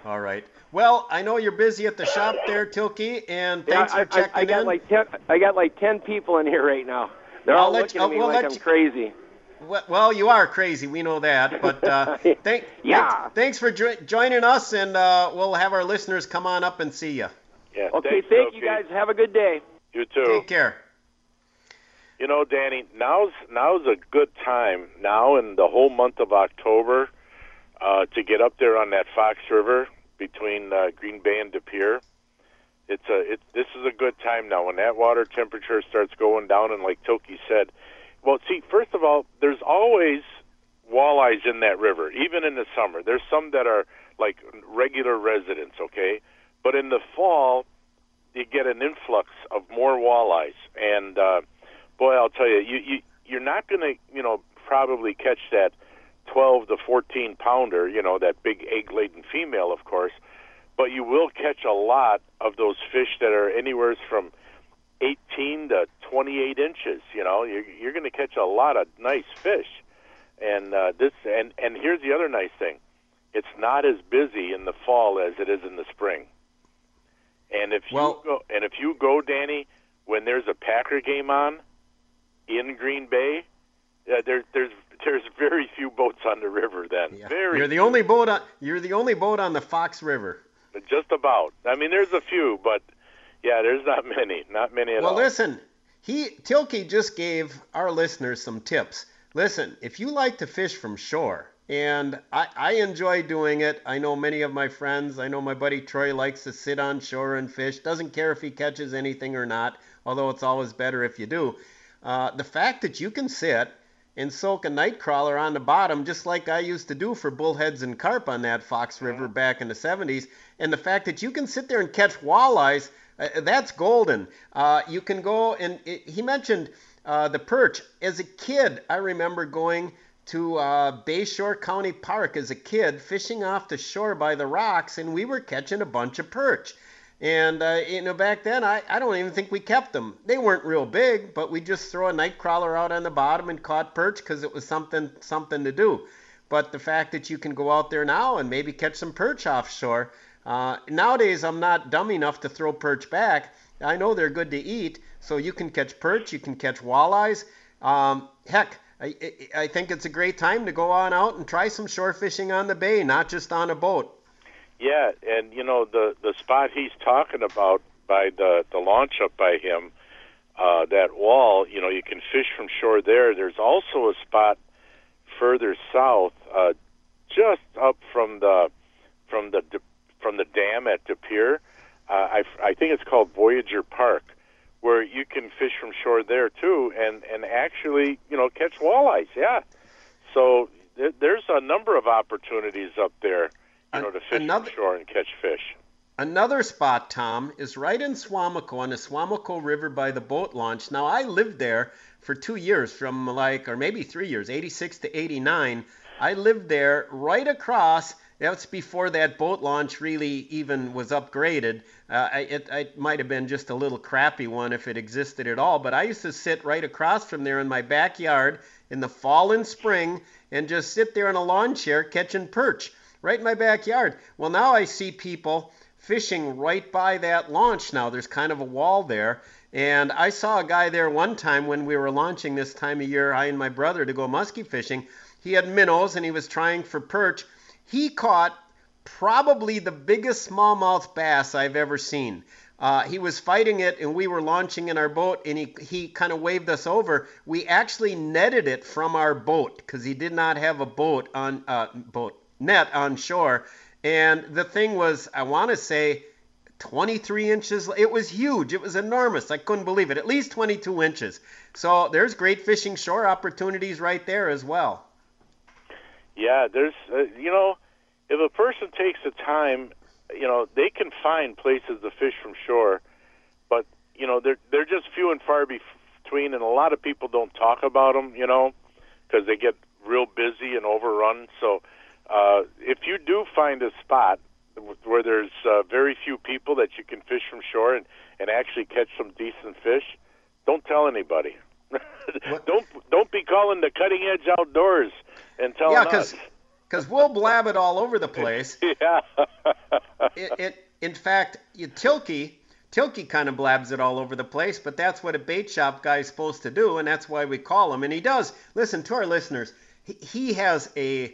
All right. Well, I know you're busy at the shop there, Tilkey, and Yeah, thanks I, for checking I, I got in. like ten. I got like ten people in here right now. They're I'll all let looking you- at me we'll like I'm you- crazy. Well- Well, you are crazy. We know that. [laughs] But uh, thank, Yeah. thanks, thanks for jo- joining us, and uh, we'll have our listeners come on up and see you. Yeah, Okay, thanks, thank you guys. Have a good day. You too. Take care. You know, Danny, now's now's a good time now in the whole month of October uh, to get up there on that Fox River between uh, Green Bay and De Pere. It's a it, this is a good time now when that water temperature starts going down and like Toki said. Well, see, first of all, there's always walleyes in that river, even in the summer. There's some that are like regular residents, okay? But in the fall, you get an influx of more walleyes and uh boy, I'll tell you, you, you you're not going to, you know, probably catch that 12 to 14 pounder, you know, that big egg-laden female, of course, but you will catch a lot of those fish that are anywhere from 18 to 28 inches. You know, you're, you're going to catch a lot of nice fish, and uh, this and and here's the other nice thing, it's not as busy in the fall as it is in the spring. And if Well- you go, and if you go, Danny, when there's a Packer game on in Green Bay, uh, there, there's there's very few boats on the river then. Very You're the only boat on. You're the only boat on the Fox River. just about. I mean, there's a few, but yeah, there's not many, not many at Well, all. Well, listen, he Tilkey just gave our listeners some tips. Listen, if you like to fish from shore, and I, I enjoy doing it. I know many of my friends. I know my buddy Troy likes to sit on shore and fish. Doesn't care if he catches anything or not. Although it's always better if you do. Uh, the fact that you can sit and soak a night crawler on the bottom, just like I used to do for bullheads and carp on that Fox River back in the 70s, and the fact that you can sit there and catch walleyes, that's golden. Uh, you can go and it, he mentioned uh, the perch. As a kid, I remember going to uh, Bayshore County Park as a kid, fishing off the shore by the rocks, and we were catching a bunch of perch. And uh, you know, back then, I, I don't even think we kept them. They weren't real big, but we just throw a night crawler out on the bottom and caught perch because it was something something to do. But the fact that you can go out there now and maybe catch some perch offshore, uh, nowadays I'm not dumb enough to throw perch back. I know they're good to eat, so you can catch perch, you can catch walleyes. Um, heck, I, I think it's a great time to go on out and try some shore fishing on the bay, not just on a boat. Yeah, and you know the the spot he's talking about by the the launch up by him, uh, that wall. You know, you can fish from shore there. There's also a spot further south, uh, just up from the from the from the dam at De Pere. Uh, I I think it's called Voyager Park, where you can fish from shore there too, and and actually you know catch walleyes. Yeah, so th- there's a number of opportunities up there you know, to fish another, from shore and catch fish. Another spot, Tom, is right in Suamico on the Suamico River by the boat launch. Now, I lived there for two years, from like, or maybe three years, 86 to 89. I lived there right across. That's before that boat launch really even was upgraded. Uh, it, it might have been just a little crappy one if it existed at all. But I used to sit right across from there in my backyard in the fall and spring and just sit there in a lawn chair catching perch right in my backyard. Well, now I see people fishing right by that launch now. There's kind of a wall there. And I saw a guy there one time when we were launching this time of year, I and my brother, to go muskie fishing. He had minnows and he was trying for perch. He caught probably the biggest smallmouth bass I've ever seen. Uh, he was fighting it, and we were launching in our boat, and he, he kind of waved us over. We actually netted it from our boat because he did not have a boat on uh, boat net on shore. And the thing was, I want to say, 23 inches. It was huge. It was enormous. I couldn't believe it. At least 22 inches. So there's great fishing shore opportunities right there as well. Yeah, there's, uh, you know, if a person takes the time, you know, they can find places to fish from shore, but you know, they're they're just few and far between, and a lot of people don't talk about them, you know, because they get real busy and overrun. So uh, if you do find a spot where there's uh, very few people that you can fish from shore and, and actually catch some decent fish, don't tell anybody. [laughs] don't don't be calling the cutting edge outdoors and telling yeah, cause, us. Because we'll blab it all over the [laughs] place. yeah. it, it, in fact, you, Tilkey, Tilkey kind of blabs it all over the place, but that's what a bait shop guy's supposed to do, and that's why we call him. And he does. Listen to our listeners. He, he has a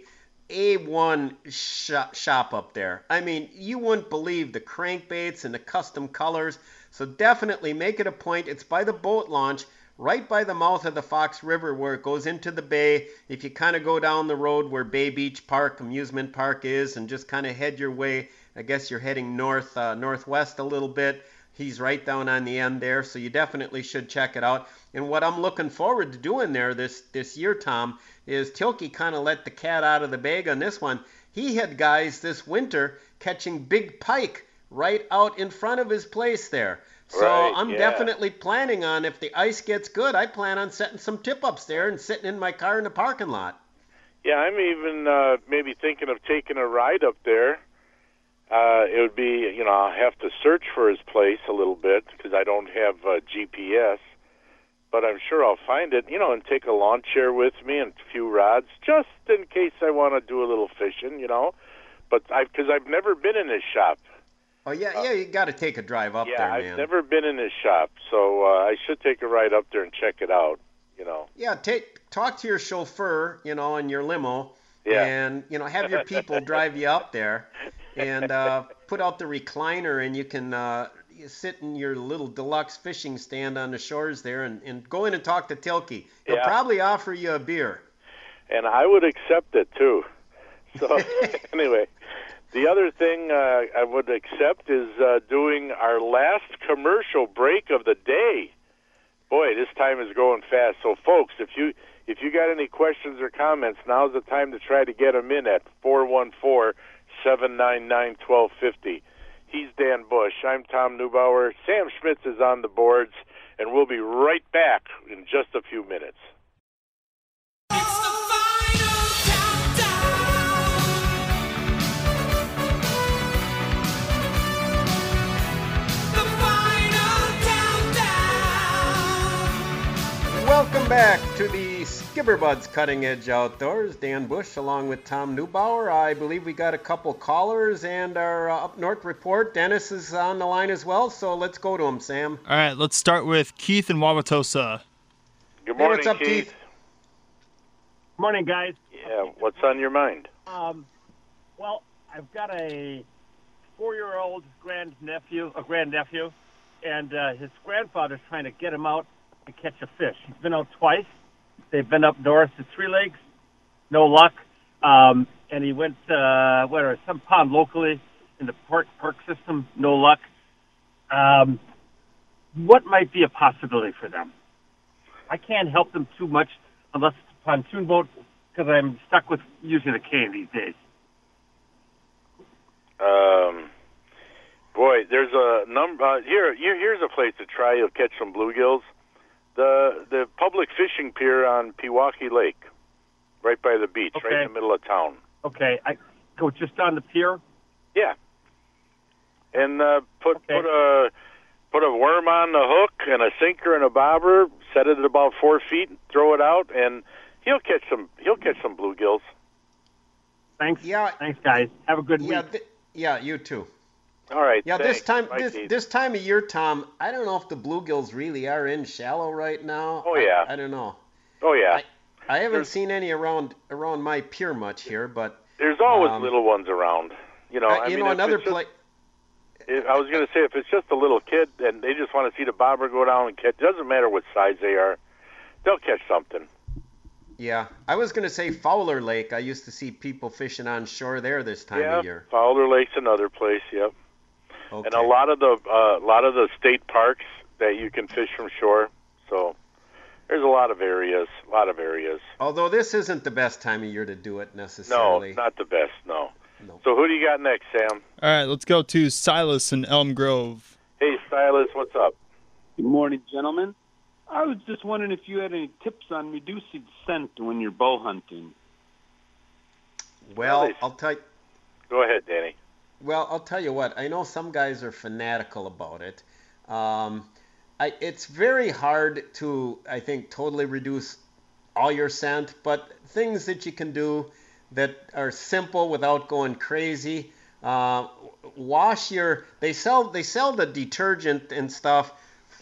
a1 shop, shop up there. I mean, you wouldn't believe the crankbaits and the custom colors. So definitely make it a point. It's by the boat launch, right by the mouth of the Fox River where it goes into the bay. If you kind of go down the road where Bay Beach Park, amusement park is, and just kind of head your way, I guess you're heading north, uh, northwest a little bit. He's right down on the end there, so you definitely should check it out. And what I'm looking forward to doing there this this year, Tom, is Tilkey kind of let the cat out of the bag on this one. He had guys this winter catching big pike right out in front of his place there. So right, I'm yeah. definitely planning on if the ice gets good, I plan on setting some tip ups there and sitting in my car in the parking lot. Yeah, I'm even uh, maybe thinking of taking a ride up there. Uh, it would be, you know, I'll have to search for his place a little bit because I don't have uh, GPS but I'm sure I'll find it, you know, and take a lawn chair with me and a few rods just in case I want to do a little fishing, you know. But I because I've never been in his shop. Oh yeah, yeah, you got to take a drive up yeah, there, man. I've never been in his shop, so uh, I should take a ride up there and check it out, you know. Yeah, take talk to your chauffeur, you know, in your limo, Yeah. and you know, have your people [laughs] drive you up there, and uh, put out the recliner, and you can uh, sit in your little deluxe fishing stand on the shores there, and, and go in and talk to Tilkey. He'll Yeah. probably offer you a beer. and I would accept it too. So [laughs] [laughs] anyway, the other thing uh, I would accept is uh, doing our last commercial break of the day. Boy, this time is going fast. So, folks, if you if you got any questions or comments, now's the time to try to get them in at four one four seven nine nine twelve fifty. He's Dan Bush. I'm Tom Neubauer. Sam Schmitz is on the boards, and we'll be right back in just a few minutes. To the Skipper Buds Cutting Edge Outdoors. Dan Bush along with Tom Neubauer. I believe we got a couple callers and our uh, up north report. Dennis is on the line as well, so let's go to him, Sam. All right, let's start with Keith in Wauwatosa. Good Hey, morning, what's up, Keith? Morning, guys. Yeah, what's on your mind? Um, well, I've got a four-year-old grandnephew, a grandnephew, and uh, his grandfather's trying to get him out to catch a fish. He's been out twice. They've been up north to Three Lakes, no luck. Um, and he went uh, where some pond locally in the park park system, no luck. Um, what might be a possibility for them? I can't help them too much unless it's a pontoon boat because I'm stuck with using a cane these days. Um, boy, there's a number uh, here. Here, here's a place to try. You'll catch some bluegills. The the public fishing pier on Pewaukee Lake, right by the beach, right in the middle of town. Okay, I go just on the pier. Yeah, and uh, put put a put a worm on the hook and a sinker and a bobber. Set it at about four feet. Throw it out, and he'll catch some. He'll catch some bluegills. Thanks. Yeah. Thanks, guys. Have a good Yeah, week. thi- yeah, you too. All right. Yeah, this time Bye, this Keith. this time of year, Tom. I don't know if the bluegills really are in shallow right now. Oh, yeah. I, don't know. Oh yeah. I haven't seen any around around my pier much here, but There's always um, little ones around. You know, uh, I you mean, know another place. I was going to say, if it's just a little kid and they just want to see the bobber go down and catch, doesn't matter what size they are, they'll catch something. Yeah, I was gonna say Fowler Lake. I used to see people fishing on shore there this time yeah, of year. Fowler Lake's another place. Yep. Okay. And a lot of the uh, lot of the state parks that you can fish from shore. So there's a lot of areas, a lot of areas. Although this isn't the best time of year to do it necessarily. No, necessarily. not the best. No. So who do you got next, Sam? All right, let's go to Silas in Elm Grove. Hey, Silas, what's up? Good morning, gentlemen. I was just wondering if you had any tips on reducing scent when you're bow hunting. Well, I'll tell you. Go ahead, Danny. Well, I'll tell you what. I know some guys are fanatical about it. Um, I, it's very hard to, I think, totally reduce all your scent, but things that you can do that are simple without going crazy. Uh, wash your. They sell they sell the detergent and stuff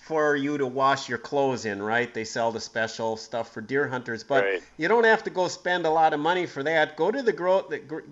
for you to wash your clothes in, right? They sell the special stuff for deer hunters, but Right. you don't have to go spend a lot of money for that. Go to the grow,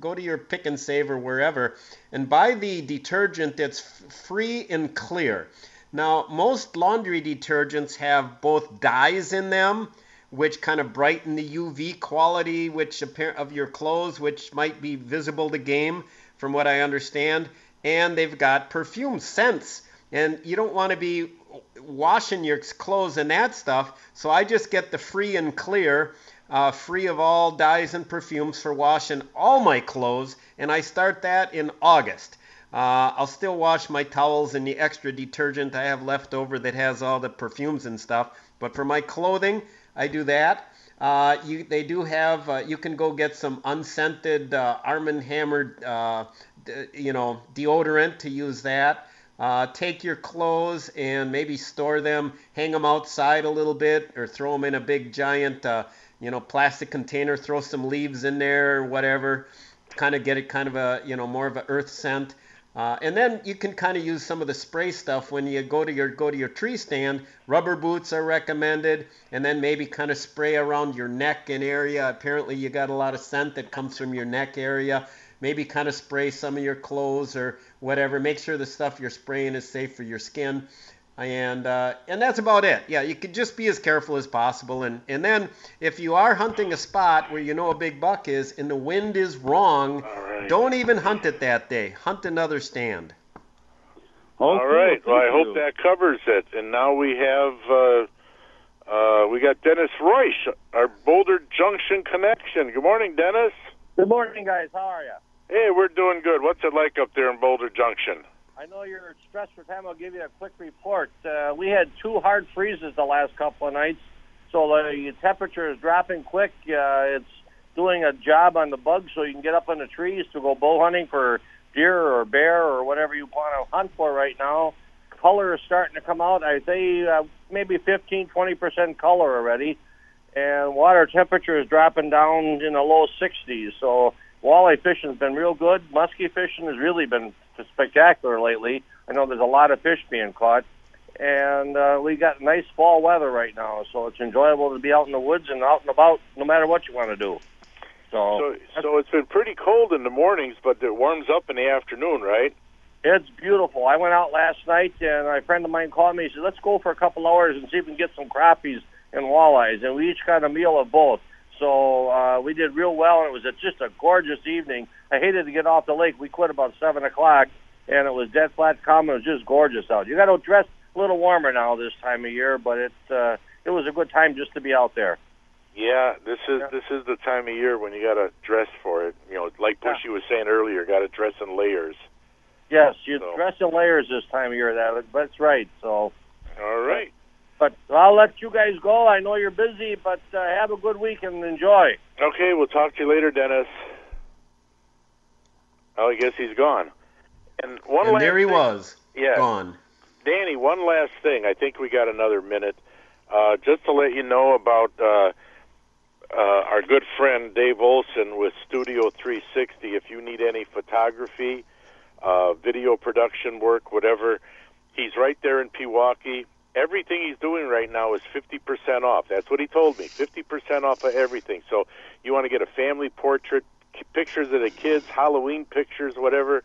go to your pick and save or wherever and buy the detergent that's free and clear. Now, most laundry detergents have both dyes in them, which kind of brighten the UV quality which appar- of your clothes, which might be visible to game, from what I understand. And they've got perfume scents, and you don't want to be washing your clothes and that stuff. So I just get the free and clear, uh, free of all dyes and perfumes for washing all my clothes, and I start that in August. Uh, I'll still wash my towels and the extra detergent I have left over that has all the perfumes and stuff. But for my clothing, I do that. Uh, you, they do have. Uh, you can go get some unscented uh, Arm Hammer, uh, you know, deodorant to use that. Uh, take your clothes and maybe store them, hang them outside a little bit, or throw them in a big giant, uh, you know, plastic container. Throw some leaves in there, or whatever. Kind of get it kind of a, you know, more of a earth scent. Uh, and then you can kind of use some of the spray stuff when you go to your go to your tree stand. Rubber boots are recommended, and then maybe kind of spray around your neck and area. Apparently, you got a lot of scent that comes from your neck area. Maybe kind of spray some of your clothes or whatever. Make sure the stuff you're spraying is safe for your skin. And uh, and that's about it. Yeah, you could just be as careful as possible. And and then if you are hunting a spot where you know a big buck is and the wind is wrong, don't even hunt it that day. Hunt another stand. All right. well, Well, I thank hope that covers it. And now we have uh, uh, we got Dennis Royce, our Boulder Junction connection. Good morning, Dennis. Good morning, guys. How are you? Hey, we're doing good. What's it like up there in Boulder Junction? I know you're stressed for time. I'll give you a quick report. Uh, we had two hard freezes the last couple of nights, so the temperature is dropping quick. Uh, it's doing a job on the bugs, so you can get up in the trees to go bow hunting for deer or bear or whatever you want to hunt for right now. Color is starting to come out. I say uh, maybe 15, 20 percent color already, and water temperature is dropping down in the low 60s. So walleye fishing has been real good. Muskie fishing has really been spectacular lately. I know there's a lot of fish being caught, and uh, we got nice fall weather right now, so it's enjoyable to be out in the woods and out and about, no matter what you want to do. So, So, so it's been pretty cold in the mornings, but it warms up in the afternoon, right? It's beautiful. I went out last night, and a friend of mine called me. He said, "Let's go for a couple hours and see if we can get some crappies and walleyes." And we each got a meal of both. So uh, we did real well, and it was a, just a gorgeous evening. I hated to get off the lake. We quit about seven o'clock, and it was dead flat calm. It was just gorgeous out. You got to dress a little warmer now this time of year, but it uh, it was a good time just to be out there. Yeah, this is this is the time of year when you got to dress for it. You know, like Bushy was saying earlier, got to dress in layers. Yes, you So- dress in layers this time of year. That that's right. So. All right. But I'll let you guys go. I know you're busy, but uh, have a good week and enjoy. Okay, we'll talk to you later, Dennis. Oh, I guess he's gone. And one and last there he thing- was, Yeah. gone. Danny, one last thing. I think we got another minute. Uh, just to let you know about uh, uh, our good friend Dave Olson with Studio 360. If you need any photography, uh, video production work, whatever, he's right there in Pewaukee. Everything he's doing right now is 50% off. That's what he told me. 50% off of everything. So you want to get a family portrait, pictures of the kids, Halloween pictures, whatever.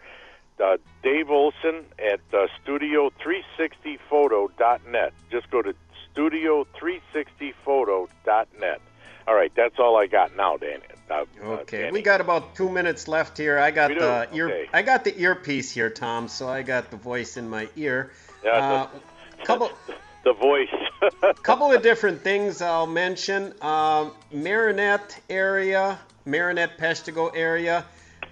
Uh, Dave Olson at uh, studio360photo.net. Just go to studio360photo.net. All right, that's all I got now, Dan. Uh, uh, Okay, Danny. we got about two minutes left here. I got the ear. Okay. I got the earpiece here, Tom. So I got the voice in my ear. Yeah, Uh, couple [laughs] the voice. [laughs] couple of different things I'll mention. Um, Marinette area, Marinette Peshtigo area.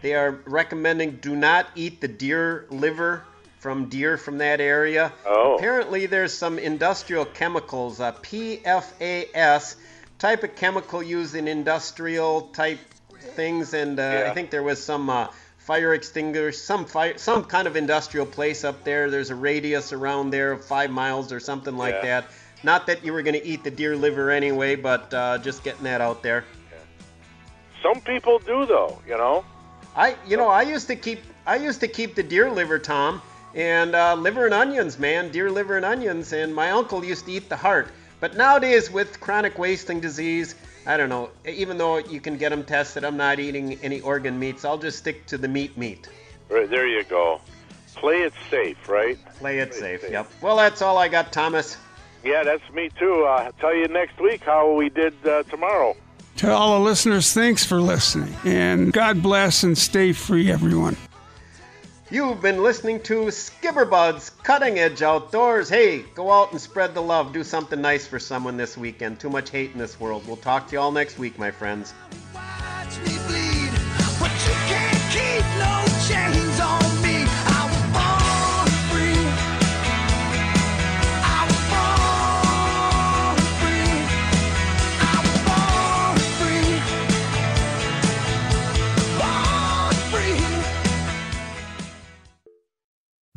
They are recommending do not eat the deer liver from deer from that area. Oh. Apparently, there's some industrial chemicals, uh, PFAS, type of chemical used in industrial type things, and uh, Yeah. I think there was some uh, fire extinguisher, some fire, some kind of industrial place up there. There's a radius around there of five miles or something like Yeah. that. Not that you were going to eat the deer liver anyway, but uh, just getting that out there. Some people do, though. You know. I, you know, I used to keep, I used to keep the deer liver, Tom, and uh, liver and onions, man, deer liver and onions, and my uncle used to eat the heart. But nowadays, with chronic wasting disease, I don't know. Even though you can get them tested, I'm not eating any organ meats. I'll just stick to the meat meat. Right, there you go. Play it safe, right? Play it safe. Yep. Well, that's all I got, Thomas. Yeah, that's me too. Uh, I'll tell you next week how we did uh, tomorrow. To all the listeners, thanks for listening. And God bless and stay free, everyone. You've been listening to Skipper Bud's Cutting Edge Outdoors. Hey, go out and spread the love. Do something nice for someone this weekend. Too much hate in this world. We'll talk to you all next week, my friends.